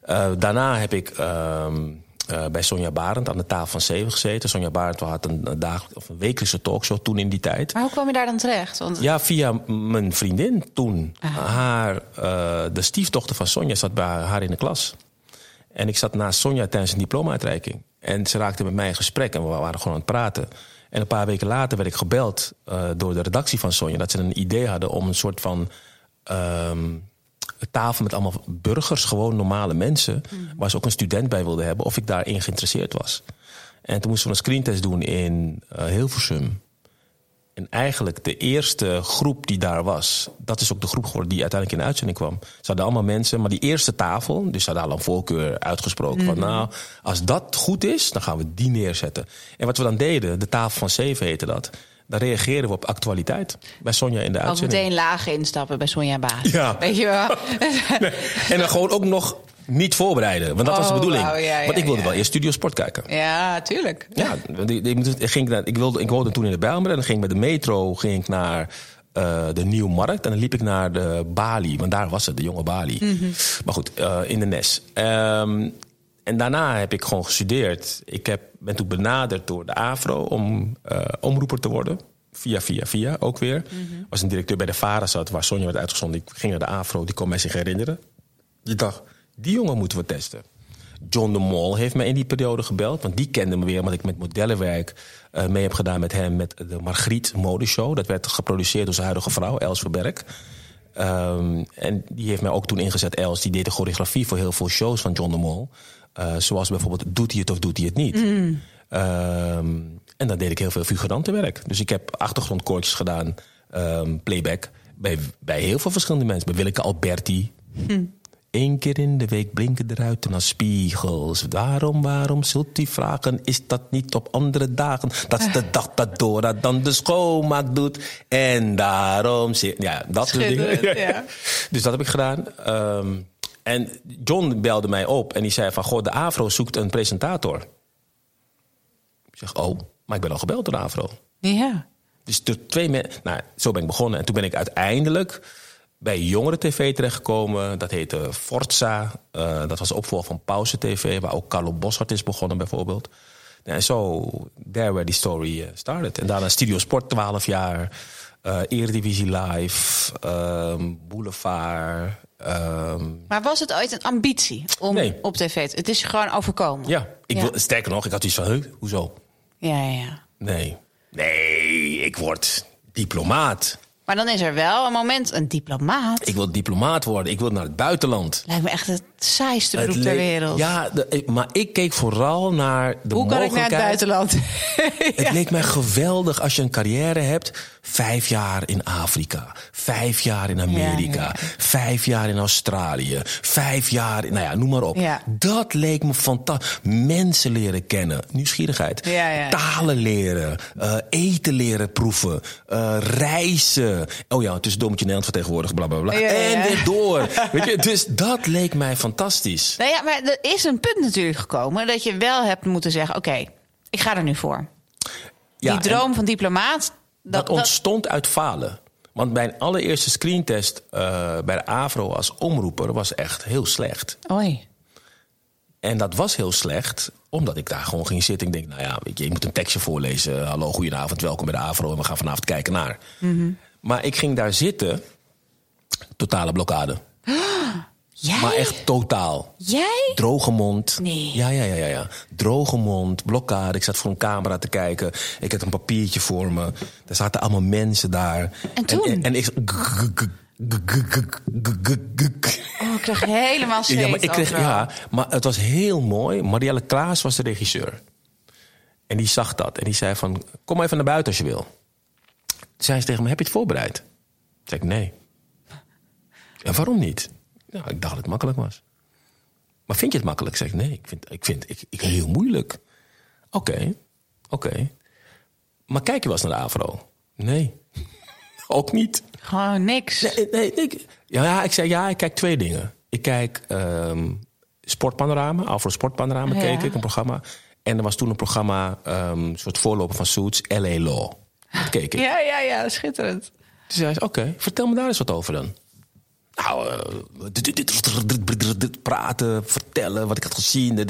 Eh, daarna heb ik ehm, eh, bij Sonja Barend aan de tafel van Zeven gezeten. Sonja Barend had een, een dag, of een wekelijkse talkshow toen in die tijd. Maar hoe kwam je daar dan terecht? Want Ja, via mijn vriendin toen. Haar, eh, de stiefdochter van Sonja zat bij haar in de klas. En ik zat naast Sonja tijdens een diploma-uitreiking. En ze raakte met mij in gesprek en we waren gewoon aan het praten. En een paar weken later werd ik gebeld eh, door de redactie van Sonja... dat ze een idee hadden om een soort van... ehm, tafel met allemaal burgers, gewoon normale mensen... waar ze ook een student bij wilden hebben... of ik daarin geïnteresseerd was. En toen moesten we een screentest doen in eh, Hilversum... En eigenlijk de eerste groep die daar was, dat is ook de groep geworden die uiteindelijk in de uitzending kwam. Ze hadden allemaal mensen, maar die eerste tafel, dus ze hadden al een voorkeur uitgesproken van nou, als dat goed is, dan gaan we die neerzetten. En wat we dan deden, de tafel van zeven heette dat, dan reageerden we op actualiteit bij Sonja in de uitzending. meteen laag instappen bij Sonja Baas. Ja. Weet je wel? En dan gewoon ook nog niet voorbereiden, want dat was de Oh, bedoeling. wauw, ja, ja, want ik wilde ja. wel eerst Studio Sport kijken. ja, tuurlijk. Ja, want ik, ging naar, ik, wilde, ik woonde toen in de Bijlmer en dan ging ik met de metro ging ik naar eh, de Nieuwmarkt. En dan liep ik naar de Bali, want daar was het, de jonge Bali. Maar goed, eh, in de Nes. Ehm, en daarna heb ik gewoon gestudeerd. Ik heb, ben toen benaderd door de AVRO om eh, omroeper te worden. Via, via, via ook weer. was een directeur bij de VARA zat, waar Sonja werd uitgezonden. Ik ging naar de AVRO, die kon mij zich herinneren. Die dacht, die jongen moeten we testen. John de Mol heeft mij in die periode gebeld. Want die kende me weer, omdat ik met modellenwerk eh, mee heb gedaan met hem. Met de Margriet Modeshow. Dat werd geproduceerd door zijn huidige vrouw, Els Verberg. Ehm, en die heeft mij ook toen ingezet, Els. Die deed de choreografie voor heel veel shows van John de Mol. Eh, zoals bijvoorbeeld Doet hij het of doet hij het niet? Ehm, en dan deed ik heel veel figurantenwerk. Dus ik heb achtergrondkoortjes gedaan, ehm, playback. Bij, bij heel veel verschillende mensen. Bij Willeke Alberti. Eén keer in de week blinken de ruiten als spiegels. Waarom, waarom zult u vragen? Is dat niet op andere dagen? Dat is de dag dat Dora dan de schoonmaak doet. En daarom... zit- Ja, dat soort dingen. Ja. Dus dat heb ik gedaan. Ehm, En John belde mij op en die zei van... Goh, de AVRO zoekt een presentator. Ik zeg, oh, maar ik ben al gebeld door de AVRO. Ja. Dus door twee mensen... Nou, zo ben ik begonnen. En toen ben ik uiteindelijk bij Jongeren TV terechtgekomen. Dat heette Forza. Uh, dat was opvolger van Pauze TV... waar ook Carlo Boshart is begonnen bijvoorbeeld. En zo, there where the story uh, started. En daarna Studio Sport 12 jaar... Uh, Eredivisie Live, um, Boulevard. Um... Maar was het ooit een ambitie om Nee. op tv te... Het is je gewoon overkomen. Ja, ik Ja. Wil, sterker nog, ik had iets van, huh, hoezo? Ja, ja, ja. Nee. Nee, ik word diplomaat. Maar dan is er wel een moment, een diplomaat. Ik wil diplomaat worden. Ik wil naar het buitenland. Lijkt me echt het saaiste beroep ter wereld. Ja, de- maar ik keek vooral naar de Hoe kan ik naar het buitenland? Het leek mij geweldig als je een carrière hebt. Vijf jaar in Afrika. Vijf jaar in Amerika. Ja, ja. Vijf jaar in Australië. Vijf jaar, nou ja, noem maar op. Dat leek me fantastisch. Mensen leren kennen. Nieuwsgierigheid. Talen leren. eh, eten leren proeven. eh, reizen. Oh ja, tussendoor moet je Nederland vertegenwoordigen. Bla, bla, bla. Ja, ja, ja. En weer door. Weet je, dus dat leek mij fantastisch. Nou ja, maar er is een punt natuurlijk gekomen dat je wel hebt moeten zeggen: oké, ik ga er nu voor. Die droom van diplomaat. Dat, Dat, dat, ontstond uit falen. Want mijn allereerste screentest eh, bij de AVRO als omroeper was echt heel slecht. Oei. En dat was heel slecht, omdat ik daar gewoon ging zitten. Ik denk, nou ja, weet je, ik moet een tekstje voorlezen. Hallo, goedenavond, welkom bij de AVRO. En we gaan vanavond kijken naar. Mhm. Maar ik ging daar zitten, totale blokkade. Jij? Maar echt totaal. Jij? Droge mond. Nee. Ja, ja, ja, ja, ja. Droge mond, blokkade. Ik zat voor een camera te kijken. Ik had een papiertje voor me. Er zaten allemaal mensen daar. En toen? En, en ik. Oh, ik kreeg helemaal zweet Ja, maar ik kreeg, ja, maar het was heel mooi. Marielle Klaas was de regisseur. En die zag dat. En die zei van, kom even naar buiten als je wil. Zei ze tegen me, heb je het voorbereid? Zei ik, nee. En waarom niet? Nou, ik dacht dat het makkelijk was. Maar vind je het makkelijk? Zeg ik, nee, ik vind, ik vind ik, ik heel moeilijk. Oké, oké. Maar kijk je wel eens naar de AVRO? Nee. Ook niet. Gewoon niks. Nee, ja, ik zei ja, ik kijk twee dingen. Ik kijk ehm Sportpanorama, Afro Sportpanorama Ja. keek ik, een programma. En er was toen een programma, ehm, een soort voorloper van Suits, L.A. Law. Dat keek ik. Ja, ja, ja, schitterend. Toen zei ze, oké, vertel me daar eens wat over dan. Nou, eh, dit- praten, vertellen wat ik had gezien.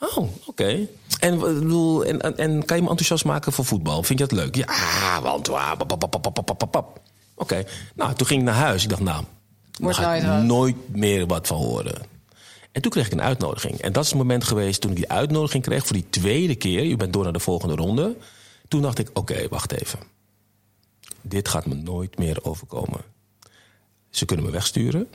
Oh, oké. En, eh, bedoel, en, en, en kan je me enthousiast maken voor voetbal? Vind je dat leuk? Ja, want... Oké. Nou, toen ging ik naar huis. Ik dacht, nou, daar ga ik nooit meer wat van horen. En toen kreeg ik een uitnodiging. En dat is het moment geweest toen ik die uitnodiging kreeg voor die tweede keer. U bent door naar de volgende ronde. Toen dacht ik, oké, wacht even. Dit gaat me nooit meer overkomen. Ze kunnen me wegsturen,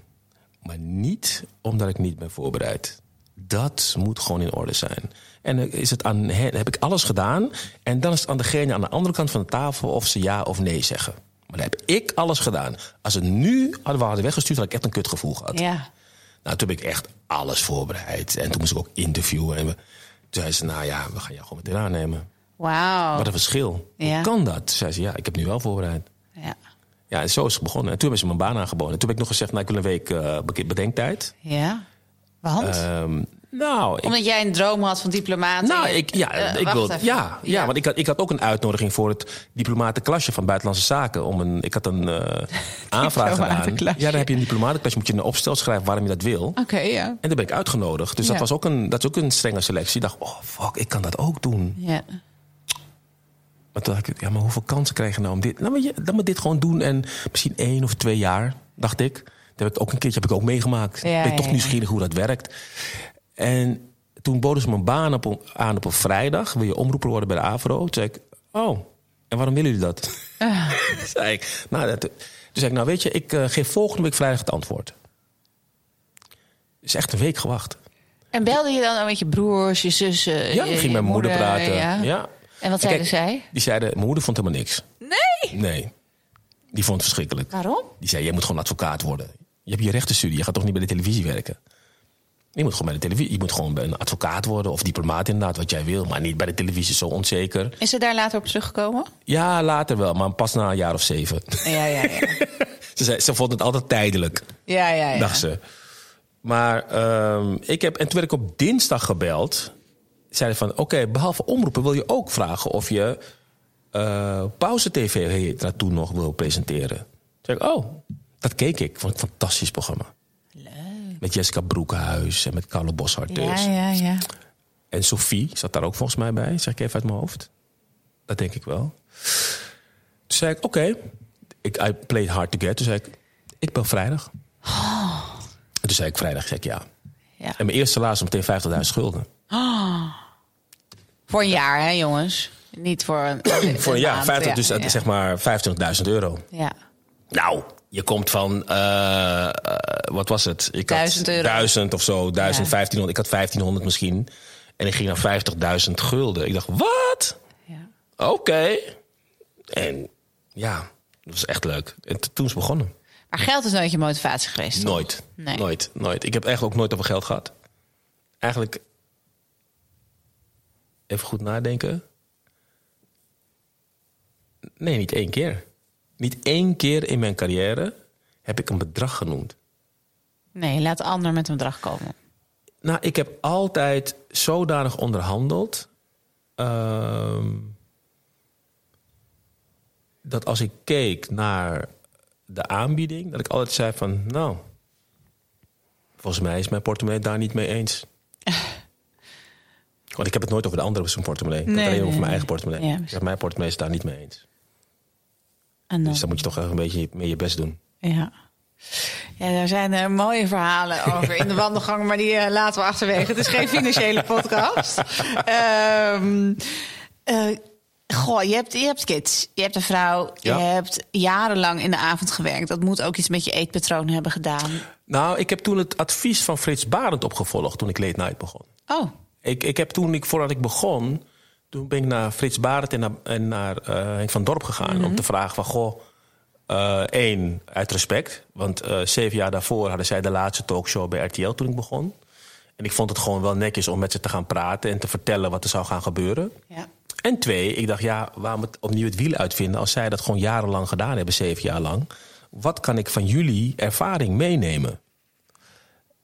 maar niet omdat ik niet ben voorbereid. Dat moet gewoon in orde zijn. En is het aan hen, heb ik alles gedaan. En dan is het aan degene aan de andere kant van de tafel of ze ja of nee zeggen. Maar dan heb ik alles gedaan. Als ze nu hadden hadden weggestuurd, had ik echt een kutgevoel gehad. Ja. Nou, toen heb ik echt alles voorbereid. En toen moest ik ook interviewen. En we, toen zei ze, nou ja, we gaan jou gewoon meteen aannemen. Wauw. Wat een verschil. Ja. Hoe kan dat? Zei ze, ja, ik heb nu wel voorbereid. Ja. Ja, en zo is het begonnen. En toen hebben ze een baan aangeboden. En toen heb ik nog gezegd, nou, ik wil een week eh, bedenktijd. Ja. Want? Ehm, nou, ik, Omdat jij een droom had van diplomaat. nou, ik, ja, Eh, ik wil, ja, ja, want ik had, ik had ook een uitnodiging voor het diplomatenklasje van Buitenlandse Zaken. Om een, ik had een eh aanvraag gedaan. Ja, dan heb je een diplomatenklasje, moet je een opstel schrijven waarom je dat wil. Oké, ja. En daar ben ik uitgenodigd. Dus Ja. dat was ook een, dat is ook een strenge selectie. Ik dacht, oh fuck, ik kan dat ook doen. ja. Maar toen dacht ik, ja, maar hoeveel kansen krijg je nou om dit? Nou, weet je, dan moet dit gewoon doen. En misschien één of twee jaar, dacht ik. Dat heb ik ook een keertje heb ik ook meegemaakt. Ja, ben ik toch ja, nieuwsgierig hoe dat werkt. En toen boden ze me een baan op, aan op een vrijdag. Wil je omroeper worden bij de AVRO? Toen zei ik, oh, en waarom willen jullie dat? zei ik. Nou, dat, toen zei ik, nou weet je, ik eh, geef volgende week vrijdag het antwoord. is echt een week gewacht. En belde je dan met je broers, je zussen? Ja, ik ging met mijn moeder praten. Ja. Ja. En wat En zeiden kijk, zij? Die zeiden, mijn moeder vond helemaal niks. Nee! Nee. Die vond het verschrikkelijk. Waarom? Die zei, jij moet gewoon advocaat worden. Je hebt je rechtenstudie, je gaat toch niet bij de televisie werken? Je moet gewoon bij de televisie, je moet gewoon een advocaat worden of diplomaat inderdaad, wat jij wil, maar niet bij de televisie, zo onzeker. Is ze daar later op teruggekomen? Ja, later wel, maar pas na een jaar of zeven. Ja, ja, ja. ze, zei, ze vond het altijd tijdelijk, ja, ja, ja. dacht ze. Maar ehm, ik heb, en toen werd ik op dinsdag gebeld. Zeiden van, oké, behalve omroepen wil je ook vragen of je eh, Pauze TV naartoe nog wil presenteren. Toen zei ik, oh, dat keek ik. Vond ik een fantastisch programma. Leuk. Met Jessica Broekhuis en met Carlo Boshart Ja, dus. ja, ja. En Sophie zat daar ook volgens mij bij, zeg ik even uit mijn hoofd. Dat denk ik wel. Toen zei ik, oké, ik I played hard to get. Toen zei ik, ik bel vrijdag. En toen zei ik vrijdag, zeg ik ja. ja. En mijn eerste salaris meteen 50.000 schulden. Voor een jaar, hè, jongens? Niet voor een. Voor een jaar, maand, 50, ja, dus ja. zeg maar 25.000 euro. Ja. Nou, je komt van, eh, eh, wat was het? Ik had 1000 euro. 1000 of zo, 1000, Ja. 1500. Ik had 1500 misschien. En ik ging naar 50.000 gulden. Ik dacht, wat? ja. Oké. En ja, dat was echt leuk. En toen is begonnen. Maar geld is nooit je motivatie geweest. Nooit. Nee. Nooit, nooit. Ik heb echt ook nooit over geld gehad. Eigenlijk, even goed nadenken. Nee, niet één keer. Niet één keer in mijn carrière heb ik een bedrag genoemd. Nee, laat de ander met een bedrag komen. Nou, ik heb altijd zodanig onderhandeld. ehm, dat als ik keek naar de aanbieding, dat ik altijd zei van, nou, volgens mij is mijn portemonnee daar niet mee eens. Want ik heb het nooit over de andere zijn portemonnee. Ik heb het alleen over mijn eigen portemonnee. Ja, mijn portemonnee is daar niet mee eens. En dan, Dus dan moet je toch echt een beetje mee je best doen. ja. Ja, daar zijn eh, mooie verhalen over in de wandelgang, maar die eh, laten we achterwege. Het is geen financiële podcast. Ehm, eh, goh, je hebt, je hebt kids, je hebt een vrouw, Ja. je hebt jarenlang in de avond gewerkt. Dat moet ook iets met je eetpatroon hebben gedaan. Nou, ik heb toen het advies van Frits Barend opgevolgd toen ik Late Night begon. Oh, Ik, ik heb toen, ik, voordat ik begon, toen ben ik naar Frits Barend en naar, en naar eh, Henk van Dorp gegaan. Om te vragen van, goh, eh, één, uit respect. Want eh, zeven jaar daarvoor hadden zij de laatste talkshow bij RTL toen ik begon. En ik vond het gewoon wel netjes om met ze te gaan praten en te vertellen wat er zou gaan gebeuren. ja. En twee, ik dacht, ja, waarom het opnieuw het wiel uitvinden als zij dat gewoon jarenlang gedaan hebben, zeven jaar lang? Wat kan ik van jullie ervaring meenemen?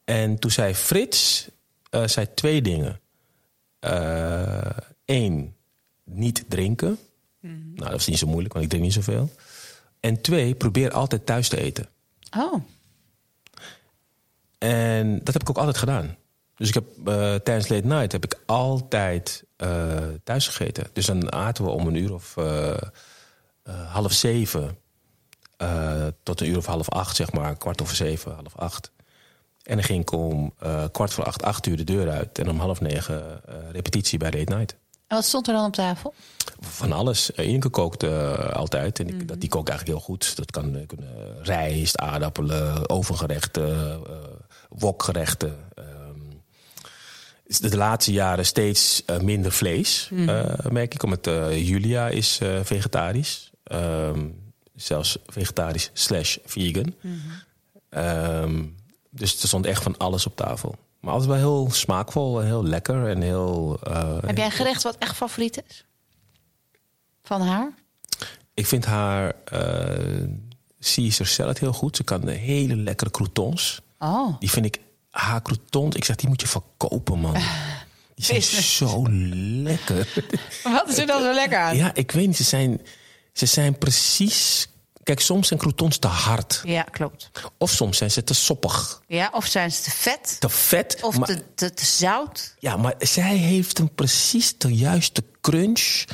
En toen zei Frits eh, zei twee dingen. Eén, niet drinken. Nou, dat was niet zo moeilijk, want ik drink niet zoveel. En twee, probeer altijd thuis te eten. Oh, En dat heb ik ook altijd gedaan. Dus ik heb eh, tijdens late night heb ik altijd eh, thuis gegeten. Dus dan aten we om een uur of eh, eh, half zeven eh, tot een uur of half acht, zeg maar, kwart over zeven, half acht. En dan ging ik om eh, kwart voor acht, acht uur de deur uit. En om half negen eh, repetitie bij late night. en wat stond er dan op tafel? Van alles. Uh, Ineke kookt eh, altijd. En ik, dat, die kookt eigenlijk heel goed. Dat kan eh, kunnen rijst, aardappelen, ovengerechten, eh wokgerechten. ehm. de, laatste jaren steeds eh, minder vlees, eh, merk ik. Omdat eh, Julia is eh, vegetarisch. Ehm, zelfs vegetarisch slash vegan. Ehm, dus er stond echt van alles op tafel. Maar altijd wel heel smaakvol en heel lekker. En heel, eh, Heb jij een gerecht wat echt favoriet is? Van haar? Ik vind haar uh, Caesar salad heel goed. Ze kan de hele lekkere croutons. Oh, Die vind ik, haar croutons, ik zeg, die moet je verkopen, man. Die zijn zo lekker. wat is er dan zo lekker aan? Ja, ik weet niet, ze zijn, ze zijn precies... Kijk, soms zijn croutons te hard. Ja, klopt. Of soms zijn ze te soppig, Ja, of zijn ze te vet? te vet. Of maar, te, te, te zout? Ja, maar zij heeft een precies de juiste crunch.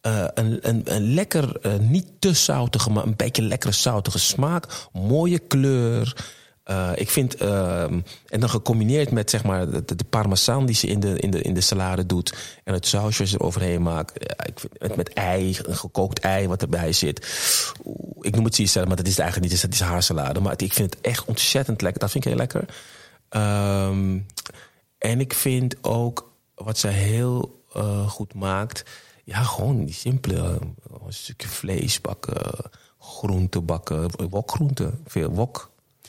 Eh, een, een, een lekker, eh, niet te zoutige, maar een beetje lekkere zoutige smaak. Mooie kleur. Eh, ik vind, ehm, en dan gecombineerd met zeg maar de, parmesan die ze in de, in, de, in de salade doet. En het sausje wat ze eroverheen maakt. Ja, ik vind, met, met ei, een gekookt ei wat erbij zit. Ik noem het Caesar, maar dat is eigenlijk niet. Het is haar salade. Maar ik vind het echt ontzettend lekker. Dat vind ik heel lekker. Ehm, en ik vind ook wat zij heel eh, goed maakt. Ja, gewoon die simpele. eh, een stukje vlees bakken, groenten bakken, wokgroenten, veel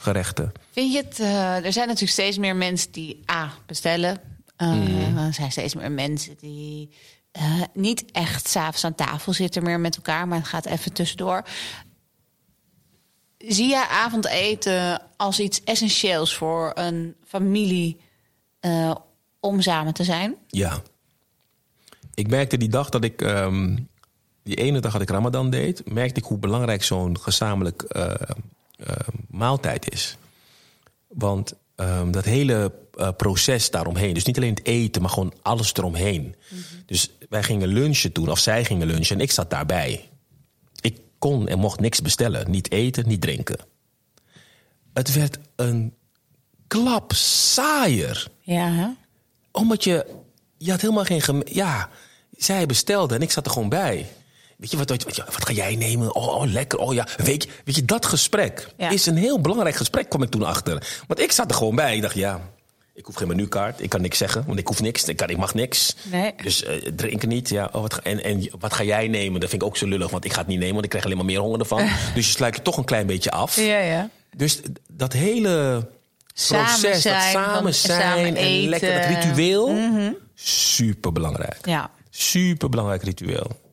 wokgerechten. Vind je het... eh, er zijn natuurlijk steeds meer mensen die A, bestellen. Mhm. Er zijn steeds meer mensen die eh, niet echt s'avonds aan tafel zitten meer met elkaar. Maar het gaat even tussendoor. zie jij avondeten als iets essentieels voor een familie om samen te zijn? Ja. Ik merkte die dag dat ik, ehm, die ene dag dat ik Ramadan deed, merkte ik hoe belangrijk zo'n gezamenlijk eh, maaltijd is. Want ehm, dat hele eh, proces daaromheen, dus niet alleen het eten, maar gewoon alles eromheen. Dus wij gingen lunchen toen, of zij gingen lunchen en ik zat daarbij. Ik kon en mocht niks bestellen, niet eten, niet drinken. Het werd een klap saaier Ja, hè? omdat je, je had helemaal geen... Ja, zij bestelde en ik zat er gewoon bij. Weet je, wat, wat, wat, wat ga jij nemen? Oh, oh, lekker. Oh ja, weet je, weet je dat gesprek Ja. is een heel belangrijk gesprek, kwam ik toen achter. Want ik zat er gewoon bij. Ik dacht, ja, ik hoef geen menukaart. Ik kan niks zeggen, want ik hoef niks. Ik, kan, ik mag niks. Nee. Dus eh, drinken niet. Ja, oh, wat, ga- en, en wat ga jij nemen? Dat vind ik ook zo lullig, want ik ga het niet nemen. Want ik krijg alleen maar meer honger ervan. dus je sluit je toch een klein beetje af. Ja, ja. Dus dat hele Samen proces, zijn, dat samen zijn samen en lekker dat ritueel, super belangrijk. Ja. Super belangrijk ritueel.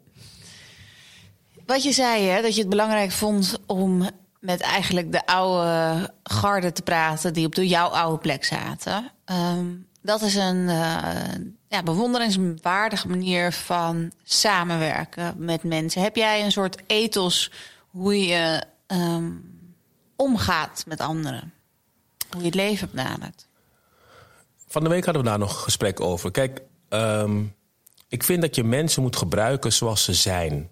Wat je zei, hè, dat je het belangrijk vond om met eigenlijk de oude garde te praten die op de jouw oude plek zaten. Ehm, dat is een eh, ja, bewonderingswaardige manier van samenwerken met mensen. Heb jij een soort ethos hoe je ehm, omgaat met anderen? Hoe je het leven benadert? Van de week hadden we daar nog gesprek over. Kijk, ehm, ik vind dat je mensen moet gebruiken zoals ze zijn.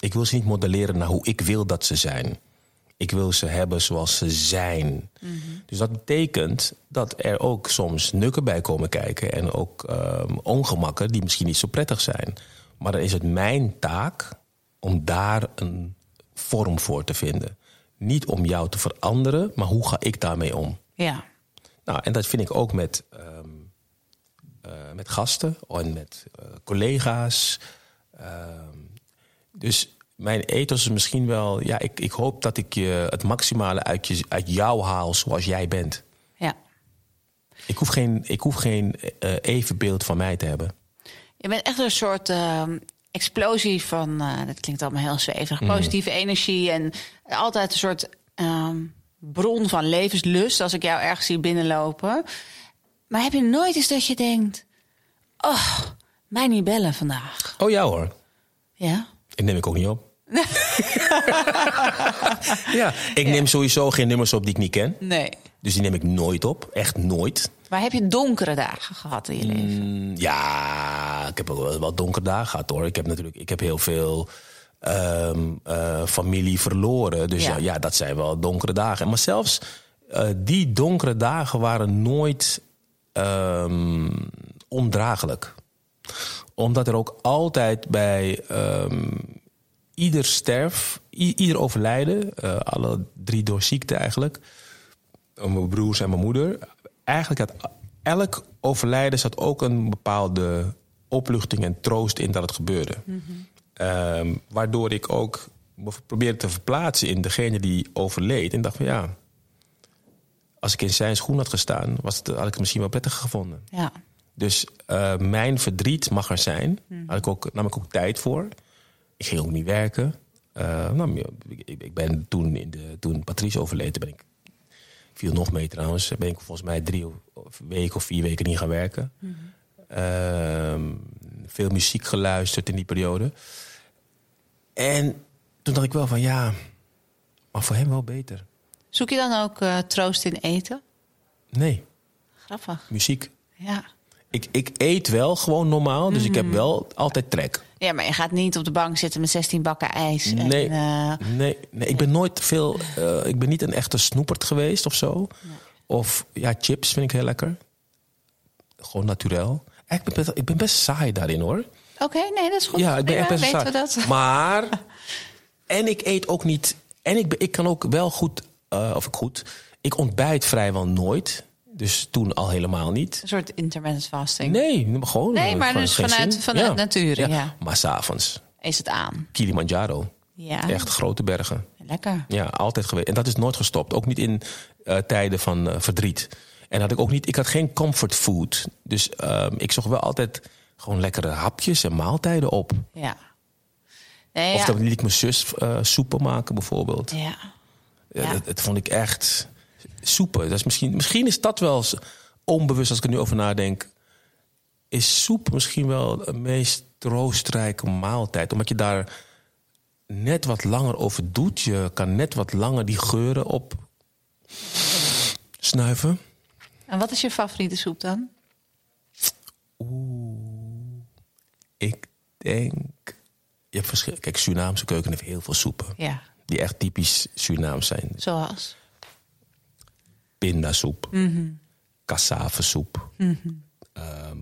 Ik wil ze niet modelleren naar hoe ik wil dat ze zijn. Ik wil ze hebben zoals ze zijn. Dus dat betekent dat er ook soms nukken bij komen kijken en ook ehm, ongemakken die misschien niet zo prettig zijn. Maar dan is het mijn taak om daar een vorm voor te vinden. Niet om jou te veranderen, maar hoe ga ik daarmee om? Ja, Nou, en dat vind ik ook met, ehm, eh, met gasten en met eh, collega's. Ehm, dus mijn ethos is misschien wel... Ja, ik, ik hoop dat ik je het maximale uit, je, uit jou haal zoals jij bent. ja. Ik hoef geen, ik hoef geen eh, evenbeeld van mij te hebben. Je bent echt een soort ehm, explosie van, eh dat klinkt allemaal heel zweverig, positieve energie en altijd een soort ehm, bron van levenslust als ik jou ergens zie binnenlopen. Maar heb je nooit eens dat je denkt, oh, mij niet bellen vandaag? Oh ja hoor, Ja? Ik neem ik ook niet op. ja, ik neem sowieso geen nummers op die ik niet ken. Nee. Dus die neem ik nooit op. Echt nooit. Maar heb je donkere dagen gehad in je leven? Mm, Ja, ik heb ook wel wat donkere dagen gehad hoor. Ik heb natuurlijk ik heb heel veel ehm, eh, familie verloren. Dus Ja. ja. Ja, dat zijn wel donkere dagen. Maar zelfs eh, die donkere dagen waren nooit ehm, ondraaglijk. Omdat er ook altijd bij ehm, ieder sterf, ieder overlijden, eh, alle drie door ziekte eigenlijk, mijn broers en mijn moeder. Eigenlijk had elk overlijden zat ook een bepaalde opluchting en troost in dat het gebeurde. Ehm, waardoor ik ook me probeerde te verplaatsen in degene die overleed. En dacht van ja, als ik in zijn schoen had gestaan, was het, had ik het misschien wel prettiger gevonden. Ja. Dus eh, mijn verdriet mag er zijn. Had ik ook, nam ik ook tijd voor. Ik ging ook niet werken. Eh, nou, ik, ik ben toen, in de, toen Patrice overleed, ben ik, viel nog mee trouwens, ben ik volgens mij drie of- weken of vier weken niet gaan werken. Ehm, veel muziek geluisterd in die periode. En toen dacht ik wel van ja, maar voor hem wel beter. Zoek je dan ook eh, troost in eten? Nee, Grappig. muziek. Ja. Ik, ik eet wel gewoon normaal, dus ik heb wel altijd trek. Ja, maar je gaat niet op de bank zitten met 16 bakken ijs. Nee, En, eh, nee, nee, ik ben nooit veel. eh, ik ben niet een echte snoepert geweest of zo. Of ja, chips vind ik heel lekker. Gewoon naturel. Eigenlijk ben ik best, ik ben best saai daarin hoor. Oké, nee, dat is goed. Ja, ik ben echt best saai. we dat. Maar. En ik eet ook niet. En ik, ik kan ook wel goed. eh, of ik goed. Ik ontbijt vrijwel nooit. Dus toen al helemaal niet. Een soort intermittent fasting. Nee, gewoon. Nee, maar gewoon dus vanuit- zin. vanuit nature, ja. Maar s'avonds. Is het aan? Kilimanjaro. Ja. Echt grote bergen. Lekker. Ja, altijd geweest. En dat is nooit gestopt. Ook niet in eh, tijden van eh, verdriet. En had ik ook niet, ik had geen comfort food. Dus ehm, ik zocht wel altijd gewoon lekkere hapjes en maaltijden op. Ja. Nee, Of ja. dan liet ik mijn zus eh, soepen maken bijvoorbeeld. ja. Ja. Dat, dat vond ik echt soepen. Dat is misschien, misschien is dat wel onbewust als ik er nu over nadenk. Is soep misschien wel de meest troostrijke maaltijd? Omdat je daar net wat langer over doet. Je kan net wat langer die geuren op snuiven. En wat is je favoriete soep dan? Ik denk. Je hebt verschil. Kijk, Surinaamse keuken heeft heel veel soepen. Ja, Die echt typisch Surinaams zijn. zoals? Pindasoep. Cassavesoep. ehm,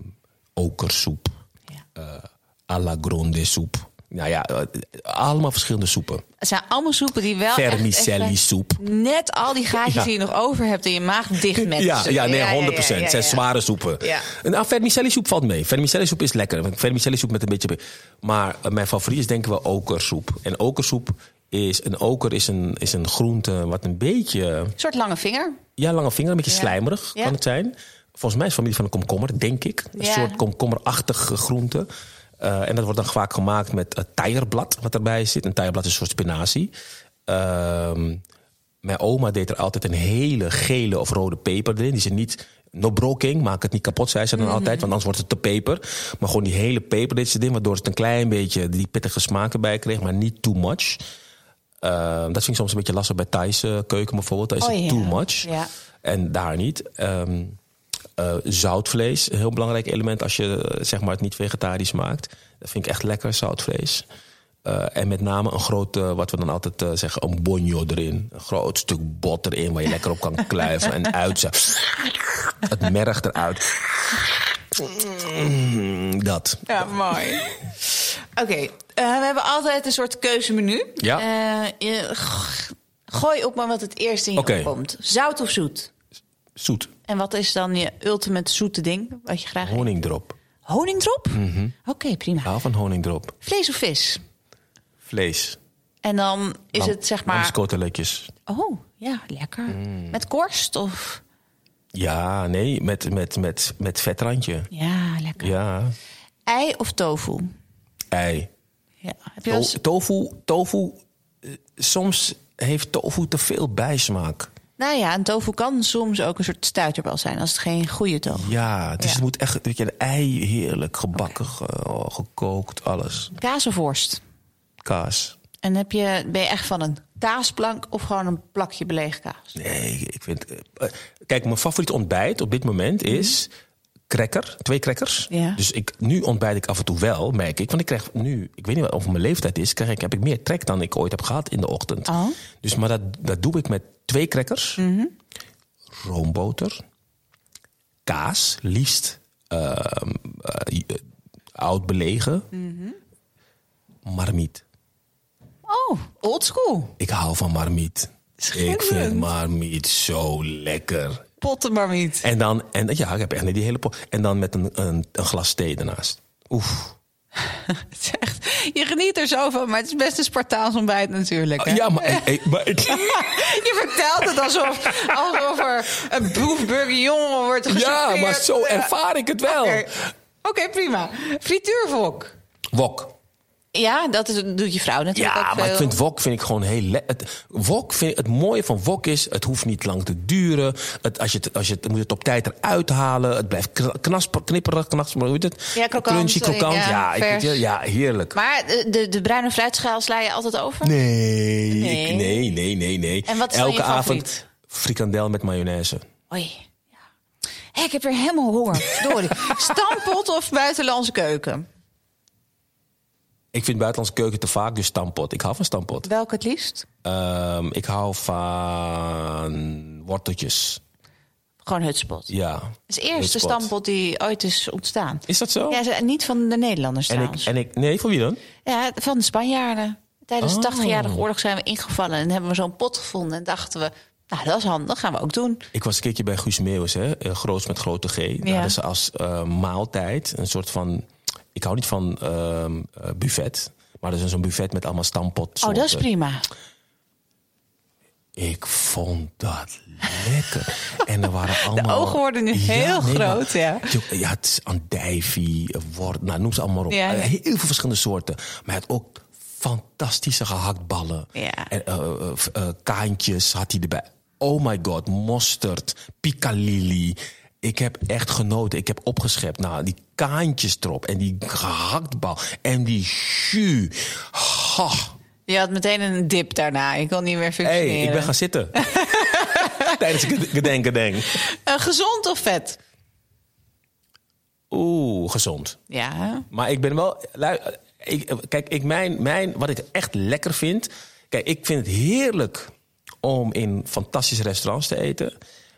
okersoep. Ja. eh à la gronde soep. Nou ja, eh, allemaal verschillende soepen. Het zijn allemaal soepen die wel echt Vermicelli even soep. net al die gaatjes Ja. die je nog over hebt in je maag dicht met. Ja, ja, nee, 100 ja, ja, Het zijn zware soepen. Nou, vermicelli soep valt mee. Vermicelli soep is lekker. Want Vermicelli soep met een beetje... Maar eh, mijn favoriet is denk ik wel okersoep. En okersoep is... Een oker is een, is een groente wat een beetje... Een soort lange vinger. Ja, lange vinger, een beetje Ja. slijmerig Ja. kan het zijn. Volgens mij is het familie van een komkommer, denk ik. Een Ja. soort komkommerachtige groente. Eh, en dat wordt dan vaak gemaakt met uh, tijgerblad wat erbij zit. Een tijgerblad is een soort spinazie. Ehm, mijn oma deed er altijd een hele gele of rode peper erin. Die ze niet, no broking, maak het niet kapot, zei ze dan altijd. Want anders wordt het te peper. Maar gewoon die hele peper deed ze erin. Waardoor het een klein beetje die pittige smaak erbij kreeg. Maar niet too much. Ehm, dat vind ik soms een beetje lastig bij Thaise keuken bijvoorbeeld. Daar is Oh, het ja. too much. Ja. En daar niet. Ehm, eh, zoutvlees, een heel belangrijk element als je eh, zeg maar het niet vegetarisch maakt. Dat vind ik echt lekker, zoutvlees. Eh, en met name een groot, eh, wat we dan altijd eh, zeggen, een bonjo erin. Een groot stuk bot erin waar je lekker op kan kluiven en uit. Het merg eruit. Mm, dat. Ja, mooi. Oké, we hebben altijd een soort keuzemenu. Ja. Je, gooi op maar wat het eerste in je opkomt. Zout of zoet? Zoet. En wat is dan je ultimate zoete ding wat je graag eet? Honing erop. Honingdrop? Oké, prima. Ik hou van honing erop. Vlees of vis? Vlees. En dan is Lam- het zeg maar... lamskoteletjes. Oh, ja, lekker. Mm. Met korst of... Ja, nee, met, met, met, met vetrandje. Ja, lekker. Ja, Ei of tofu? ei. Ja. Heb je tofu, tofu, eh, soms heeft tofu te veel bijsmaak. Nou ja, een tofu kan soms ook een soort stuiterbal zijn... als het geen goede tofu Ja, dus Ja. het moet echt, weet je, een ei heerlijk gebakken, ge- oh, gekookt, alles. Kaas of worst? Kaas. En heb je, ben je echt van een kaasplank of gewoon een plakje beleg kaas? Nee, ik vind. eh, kijk, mijn favoriete ontbijt op dit moment is cracker, twee crackers. Ja. Dus ik, nu ontbijt ik af en toe wel, merk ik. Want ik krijg nu, ik weet niet wat over mijn leeftijd is, krijg ik, heb ik meer trek dan ik ooit heb gehad in de ochtend. Oh. Dus, maar dat, dat doe ik met twee crackers, roomboter, kaas, liefst ehm, eh, eh, oud belegen, marmiet. Oh, oldschool. Ik hou van marmiet. Ik vind marmiet zo lekker. Pottenmarmiet. En dan, en ja, ik heb echt die hele pot. En dan met een, een, een glas thee ernaast. Oef. Het is echt, je geniet er zo van, maar het is best een Spartaans ontbijt natuurlijk. Hè? Ja, maar, maar ik- Je vertelt het alsof, alsof er een boef bourguignon wordt ja, geserveerd. maar zo Ja. ervaar ik het wel. Oké, Oké, prima. Frituurvok. Wok. Ja, dat is, doet je vrouw natuurlijk Ja, ook maar ik vind wok vind ik gewoon heel lekker. Wok vind het mooie van wok is, het hoeft niet lang te duren. Het, als je het, als je het, moet het op tijd eruit halen. Het blijft kna- knasper, knipperig, knasper, hoe heet het? Ja, krokant, Crunchy, krokant. ja, Ja, ik, ja, heerlijk. Maar de, de, bruine fruitschaal sla je altijd over? Nee, Nee. Ik, nee, nee, nee, nee. En wat is Elke avond frikandel met mayonaise. Oei. Ja. Ik heb weer helemaal honger. Sorry. Stampot of buitenlandse keuken? Ik vind buitenlandse keuken te vaak, dus stampot. Ik hou van stampot. Welke het liefst? Ehm, ik hou van worteltjes. Gewoon hutspot. Ja. Het is Hutspot. stampot die ooit is ontstaan. Is dat zo? Ja, ze- niet van de Nederlanders en, ik, en ik, nee, van wie dan? Ja, van de Spanjaarden. Tijdens de Oh. 80-jarige oorlog zijn we ingevallen en hebben we zo'n pot gevonden. En dachten we, nou dat is handig, dat gaan we ook doen. Ik was een keertje bij Guus Meeuwis, hè? eh, Groots met grote G. Daar hadden ze als eh, maaltijd een soort van... Ik hou niet van eh, buffet. Maar er is zo'n buffet met allemaal stampot. Oh, dat is prima. Ik vond dat lekker. en er waren allemaal... ogen worden nu heel groot, ja. Je- het is andijvie, wort, nou, noem ze allemaal op. Ja. Eh, Heel veel verschillende soorten. Maar het ook fantastische gehaktballen. Ja. En, eh, kaantjes had hij erbij. Oh my god, mosterd, piccalilli. Ik heb echt genoten. Ik heb opgeschept. Nou, die kaantjes erop. En die gehaktbal. En die jus. Ha. Je had meteen een dip daarna. Je kon niet meer functioneren. hey, ik ben gaan zitten. Tijdens het gedenk, gedenk. Eh, gezond of vet? Oeh, gezond. Ja. Maar ik ben wel. lui- Ik, kijk, ik, mijn, mijn, wat ik echt lekker vind. Kijk, ik vind het heerlijk om in fantastische restaurants te eten.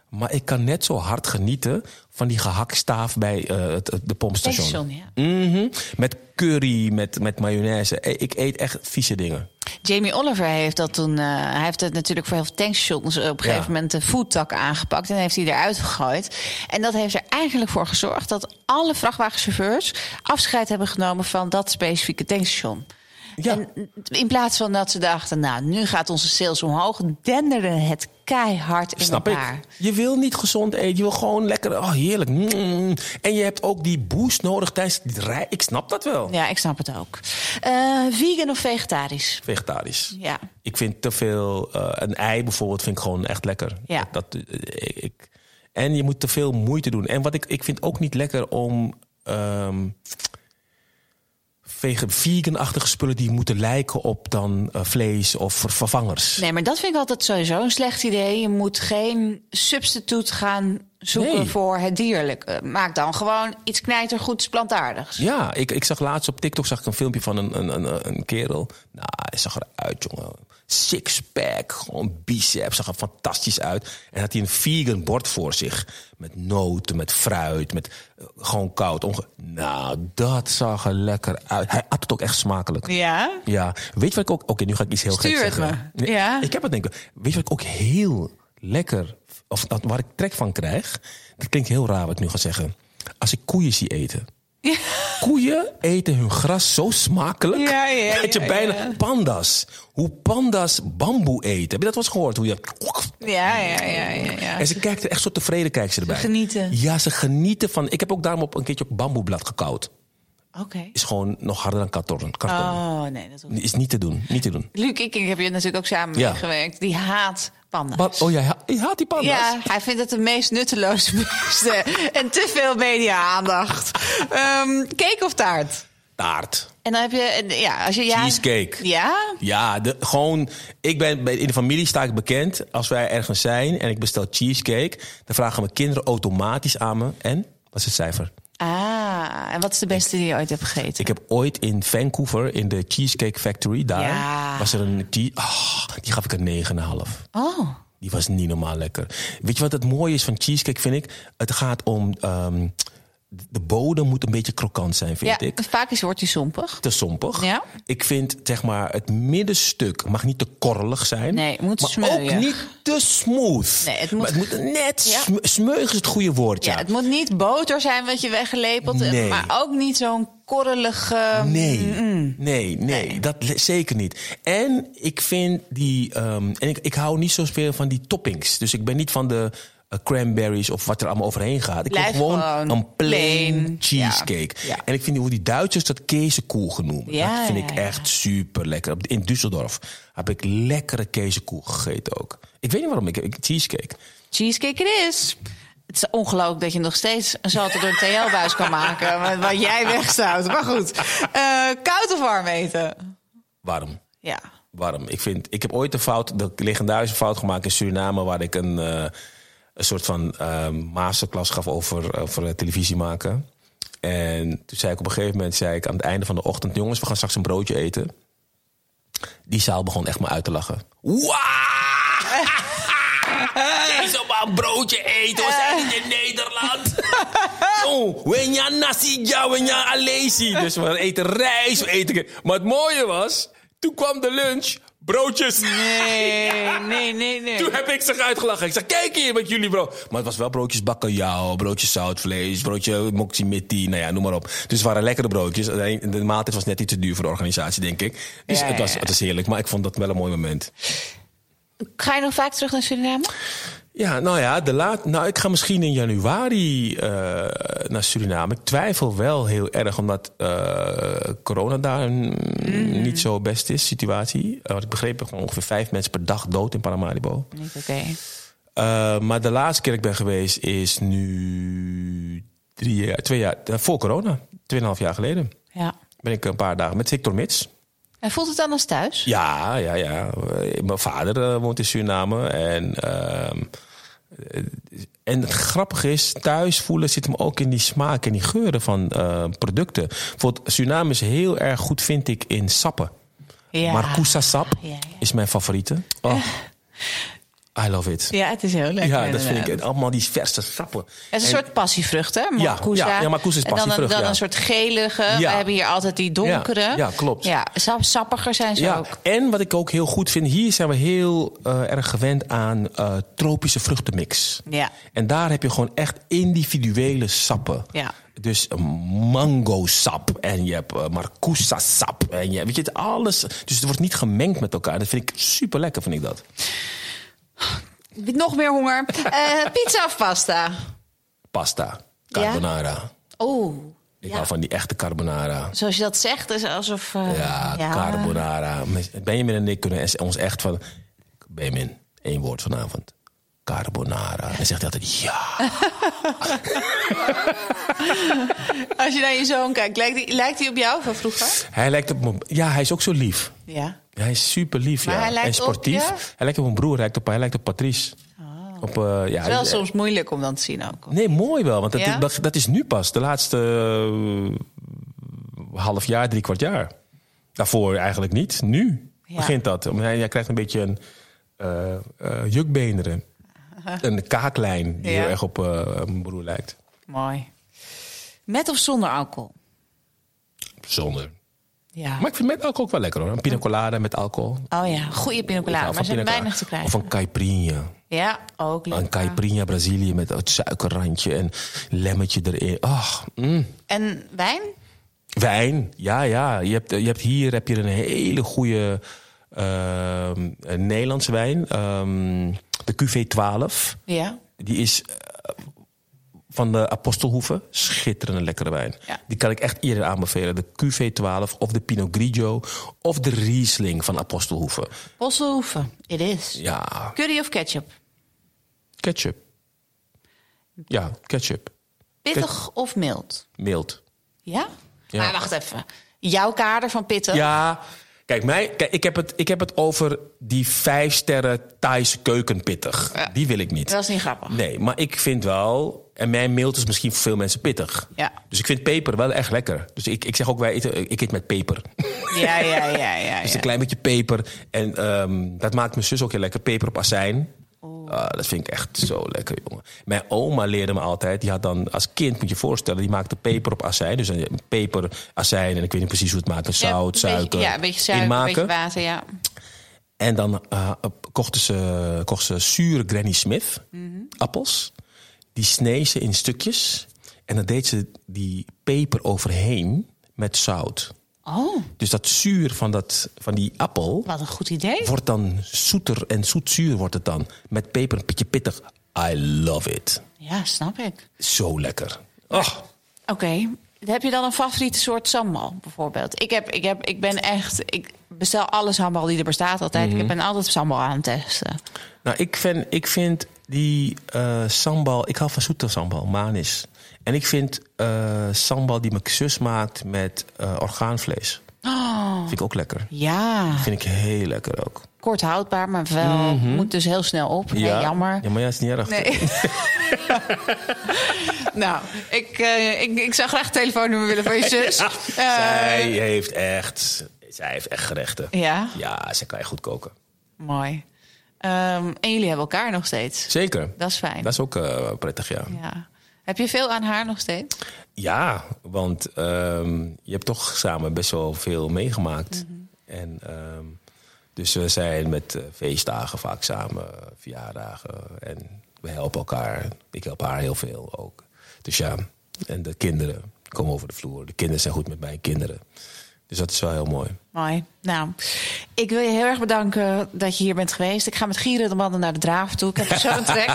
Maar ik kan net zo hard genieten van die gehaktstaaf bij eh, het, het- de pompstation. Station, ja. Mhm. Met curry, met, met mayonaise. Eh, Ik eet echt vieze dingen. Jamie Oliver heeft dat toen. eh, hij heeft het natuurlijk voor heel veel tankstations op een gegeven Ja. moment de foodtak aangepakt en heeft hij eruit gegooid. En dat heeft er eigenlijk voor gezorgd dat alle vrachtwagenchauffeurs afscheid hebben genomen van dat specifieke tankstation. Ja. En in plaats van dat ze dachten, nou, nu gaat onze sales omhoog, denderde het keihard in Snap elkaar. ik. Je wil niet gezond eten. Je wil gewoon lekker. Oh, heerlijk. Mm. En je hebt ook die boost nodig tijdens die rij. Ik snap dat wel. Ja, ik snap het ook. Eh, vegan of vegetarisch? Vegetarisch. Ja. Ik vind te veel. eh, een ei bijvoorbeeld vind ik gewoon echt lekker. Ja. Dat, eh, ik, en je moet te veel moeite doen. En wat ik, ik vind ook niet lekker om. ehm vegan-achtige spullen die moeten lijken op dan eh, vlees of ver- vervangers. Nee, maar dat vind ik altijd sowieso een slecht idee. Je moet geen substituut gaan zoeken Nee. voor het dierlijke. Maak dan gewoon iets knijtergoeds plantaardigs. Ja, ik, ik zag laatst op TikTok zag ik een filmpje van een, een, een, een kerel. Nou, hij zag eruit, jongen. Sixpack, gewoon biceps, zag er fantastisch uit. En had hij een vegan bord voor zich. Met noten, met fruit, met eh, gewoon koud. Onge nou, dat zag er lekker uit. Hij at het ook echt smakelijk. Ja? Ja, weet je wat ik ook... Oké, nu ga ik iets heel Stuur zeggen. me. Ja. Ik heb het denk ik... Weet je wat ik ook heel lekker... Of waar ik trek van krijg... Dat klinkt heel raar wat ik nu ga zeggen. Als ik koeien zie eten... Koeien eten hun gras zo smakelijk. Ja, ja, dat je bijna. Panda's. Hoe panda's bamboe eten. Heb je dat wel eens gehoord? Hoe je. Ja, ja, ja, ja. ja. En ze kijkt er echt zo tevreden kijkt ze erbij. genieten. Ja, ze genieten van. Ik heb ook daarom op een keertje op bamboeblad gekauwd. Oké. Is gewoon nog harder dan karton. karton. Oh, nee, dat. Is niet te doen. Niet te doen. Luc ik heb je natuurlijk ook samen Ja. meegewerkt. Die haat panda's. Oh ja, je haat die panda's? Ja, hij vindt het de meest nutteloze beesten. en te veel media-aandacht. Ehm, cake of taart? Taart. En dan heb je, ja, als je ja. Cheesecake. Ja? Ja, de, gewoon. Ik ben bij- in de familie sta ik bekend. Als wij ergens zijn en ik bestel cheesecake, dan vragen mijn kinderen automatisch aan me. En wat is het cijfer? Ah, en wat is de beste die je ooit hebt gegeten? Ik heb ooit in Vancouver, in de Cheesecake Factory, daar Ja. was er een. chee- ah, die gaf ik een 9,5. Oh, Die was niet normaal lekker. Weet je wat het mooie is van cheesecake, vind ik? Het gaat om. ehm, de bodem moet een beetje krokant zijn, vind ja, ik. vaak is, wordt hij sompig. Te sompig. Ja. Ik vind, zeg maar, het middenstuk mag niet te korrelig zijn. Nee, het moet maar ook niet te smooth. Nee, het moet- Maar het moet net... Ja. sm- Smeuig is het goede woord, ja. Ja, het moet niet boter zijn wat je weggelepeld Nee. maar ook niet zo'n korrelige... Nee, nee, nee, dat zeker niet. En ik vind die. ehm, en ik, ik hou niet zoveel van die toppings. Dus ik ben niet van de cranberries of wat er allemaal overheen gaat. Ik wil Blijf gewoon, gewoon een plain, plain, cheesecake. ja. Ja. En ik vind hoe die Duitsers dat kezenkoel genoemd. Ja, dat vind ik echt super lekker. In Düsseldorf heb ik lekkere kezenkoel gegeten ook. Ik weet niet waarom. Ik, ik cheesecake. Cheesecake het is. Het is ongelooflijk dat je nog steeds een zoute door een TL-buis kan maken. Wat, wat jij wegstaat. Maar goed. Eh, koud of warm eten? Warm. Ja. warm. Ik, vind, ik heb ooit een fout, de legendarische fout gemaakt in Suriname, waar ik een, eh, een soort van eh, masterclass gaf over, over eh, televisie maken. En toen zei ik op een gegeven moment, zei ik aan het einde van de ochtend, jongens, we gaan straks een broodje eten. Die zaal begon echt maar uit te lachen. Wauw! Deze maar een broodje eten, we zijn in Nederland. Oh, wenja nasi, ja, alesi. Dus we eten rijst, we eten... Maar het mooie was, toen kwam de lunch, broodjes. Nee, nee, nee, nee. Toen heb ik zich uitgelachen. Ik zeg, kijk hier met jullie bro. Maar het was wel broodjes bakkeljauw, broodjes zoutvlees, broodje moximiti, nou ja, noem maar op. Dus het waren lekkere broodjes. Alleen De maaltijd was net iets te duur voor de organisatie, denk ik. Dus Ja, het, was, het was heerlijk, maar ik vond dat wel een mooi moment. Ga je nog vaak terug naar Suriname? Ja, nou ja, de laat, nou, ik ga misschien in januari uh, naar Suriname. Ik twijfel wel heel erg, omdat uh, corona daar mm. niet zo best is, situatie. Uh, wat ik begreep, gewoon ongeveer vijf mensen per dag dood in Paramaribo. Niet oké. Okay. maar de laatste keer ik ben geweest is nu drie jaar, twee jaar, voor corona, tweeënhalf jaar geleden. Ja. Ben ik een paar dagen met Victor Mits. En voelt het dan als thuis? Ja, ja, ja. Mijn vader woont in Suriname en... Uh, en het grappige is, thuis voelen zit hem ook in die smaak en die geuren van uh, producten. Bijvoorbeeld, Suriname is heel erg goed, vind ik, in sappen. Ja. Marcousa sap Ja, ja. is mijn favoriete. Oh, I love it. Ja, het is heel lekker. Ja, dat vind ik. inderdaad. Allemaal die verse sappen. Het is een En- soort passievrucht, hè? Ja, Marcousa. ja, ja, marcousa is En dan, passievrucht, een, dan ja. een soort gelige. We hebben hier altijd die donkere. Ja, klopt. Ja, sap- sappiger zijn ze Ja, ook. en wat ik ook heel goed vind, hier zijn we heel eh, erg gewend aan eh, tropische vruchtenmix. Ja. En daar heb je gewoon echt individuele sappen. Ja. Dus een mango sap en je hebt uh, marcousa sap en je weet je het alles. Dus het wordt niet gemengd met elkaar. Dat vind ik super lekker, vind ik dat. Nog meer honger. Eh, pizza of pasta? Pasta, carbonara. Oh. Ik ja. hou van die echte carbonara. Zoals je dat zegt, is alsof... eh, Ja, carbonara. Benjamin en ik kunnen ons echt van... Benjamin, één woord vanavond. Carbonara. En zegt hij altijd ja. Als je naar je zoon kijkt, lijkt hij, lijkt hij op jou van vroeger? Hij lijkt op. Ja, hij is ook zo lief. Ja. Hij is super lief, Maar ja. hij lijkt en sportief. op je? Hij lijkt op mijn broer, hij lijkt op, hij lijkt op Patrice. Op, eh, ja, Het is wel soms moeilijk om dan te zien ook. Nee, mooi wel. Want dat, Ja? dat, dat is nu pas. De laatste eh, half jaar, drie kwart jaar. Daarvoor eigenlijk niet. Nu Ja. begint dat. Hij, hij krijgt een beetje een eh, jukbeenderen. Een kaaklijn die Ja. heel erg op eh, mijn broer lijkt. Mooi. Met of zonder alcohol? Zonder. Ja. Maar ik vind met alcohol ook wel lekker hoor. Een pina colada met alcohol. Oh ja, goede pina colada, maar zijn weinig te krijgen. Of een caipirinha. Ja, ook lekker. Een caipirinha Brazilië met het suikerrandje en lemmetje erin. Ach, mm. En wijn? Wijn, ja, ja. Je hebt, je hebt hier heb je een hele goede ehm, Nederlandse wijn. ehm, de QV12. Ja. Die is eh, van de Apostelhoeve. Schitterende lekkere wijn. Ja. Die kan ik echt iedereen aanbevelen. De QV12 of de Pinot Grigio of de Riesling van Apostelhoeve. Posselhoeven, it is. Ja, Curry of ketchup? ketchup. Ja, ketchup. Pittig of mild? Mild. Ja? Ja. Maar wacht even. Jouw kader van pittig? Ja, kijk, mij, kijk ik, heb het, ik heb het over die vijf sterren Thaise keukenpittig. Ja. Die wil ik niet. Dat is niet grappig. Nee, maar ik vind wel... En mijn mild is misschien voor veel mensen pittig. Ja. Dus ik vind peper wel echt lekker. Dus ik, ik zeg ook, wij eten, ik eet met peper. Ja, ja, ja, ja. Dus ja. een klein beetje peper. En ehm, dat maakt mijn zus ook heel lekker. Peper op azijn. Ah, dat vind ik echt zo lekker, jongen. Mijn oma leerde me altijd. Die had dan als kind, moet je voorstellen, die maakte peper op azijn. Dus een peper, azijn en ik weet niet precies hoe het maakt. Ja, zout, beetje- suiker. Ja, een beetje suiker, een beetje water, ja. En dan eh, kochten, ze, kochten ze zure Granny Smith appels. Die snee ze in stukjes. En dan deed ze die peper overheen met zout. Oh, Dus dat zuur van, dat, van die appel wat een goed idee. wordt dan zoeter en zoetzuur wordt het dan. Met peper een beetje pittig. I love it. Ja, snap ik. Zo lekker. Och, Oké. Heb je dan een favoriete soort sambal, bijvoorbeeld? Ik, heb, ik, heb, ik ben echt... Ik bestel alle sambal die er bestaat altijd. Mhm. Ik ben altijd sambal aan het testen. Nou, ik vind, ik vind die eh, sambal... Ik hou van zoete sambal, manis. En ik vind eh, sambal die mijn zus maakt met eh, orgaanvlees. Oh, Vind ik ook lekker. ja. Vind ik heel lekker ook. Kort houdbaar, maar wel moet dus heel snel op. Nee, jammer. Mhm. Ja, maar ja, is niet erg. Nee. nou, ik, ik, ik zou graag het telefoonnummer willen van je zus. Ja, zij heeft echt... Zij heeft echt gerechten. ja, Ja, zij kan je goed koken. mooi. Ehm, en jullie hebben elkaar nog steeds. Zeker. Dat is fijn. Dat is ook eh, prettig, ja. Ja. Heb je veel aan haar nog steeds? Ja, want ehm, je hebt toch samen best wel veel meegemaakt. En ehm, dus we zijn met eh, feestdagen vaak samen, verjaardagen. En we helpen elkaar. Ik help haar heel veel ook. Dus ja, en de kinderen komen over de vloer. De kinderen zijn goed met mijn kinderen. Dus dat is wel heel mooi. Mooi. Nou, ik wil je heel erg bedanken dat je hier bent geweest. Ik ga met Gieren de mannen naar de Draaf toe. Ik heb er zo'n trek.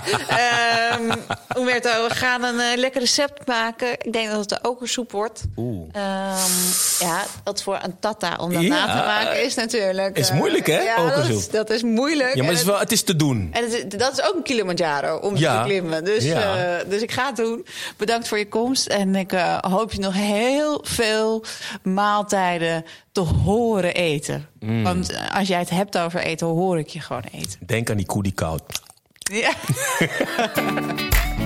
um, Umberto, we gaan een uh, lekker recept maken. Ik denk dat het de okersoep wordt. Oeh. Um, ja, dat voor een tata om dat ja. na te maken is natuurlijk... Is moeilijk, hè, ja, okersoep? Dat is, dat is moeilijk. Ja, maar het is, wel, het is te doen. En het is, dat is ook een Kilimanjaro om Ja. te klimmen. Dus, Ja. uh, dus ik ga het doen. Bedankt voor je komst. En ik uh, hoop je nog heel veel maaltijden te horen eten. Mm. Want als jij het hebt over eten, hoor ik je gewoon eten. Denk aan die koe die koud. Ja.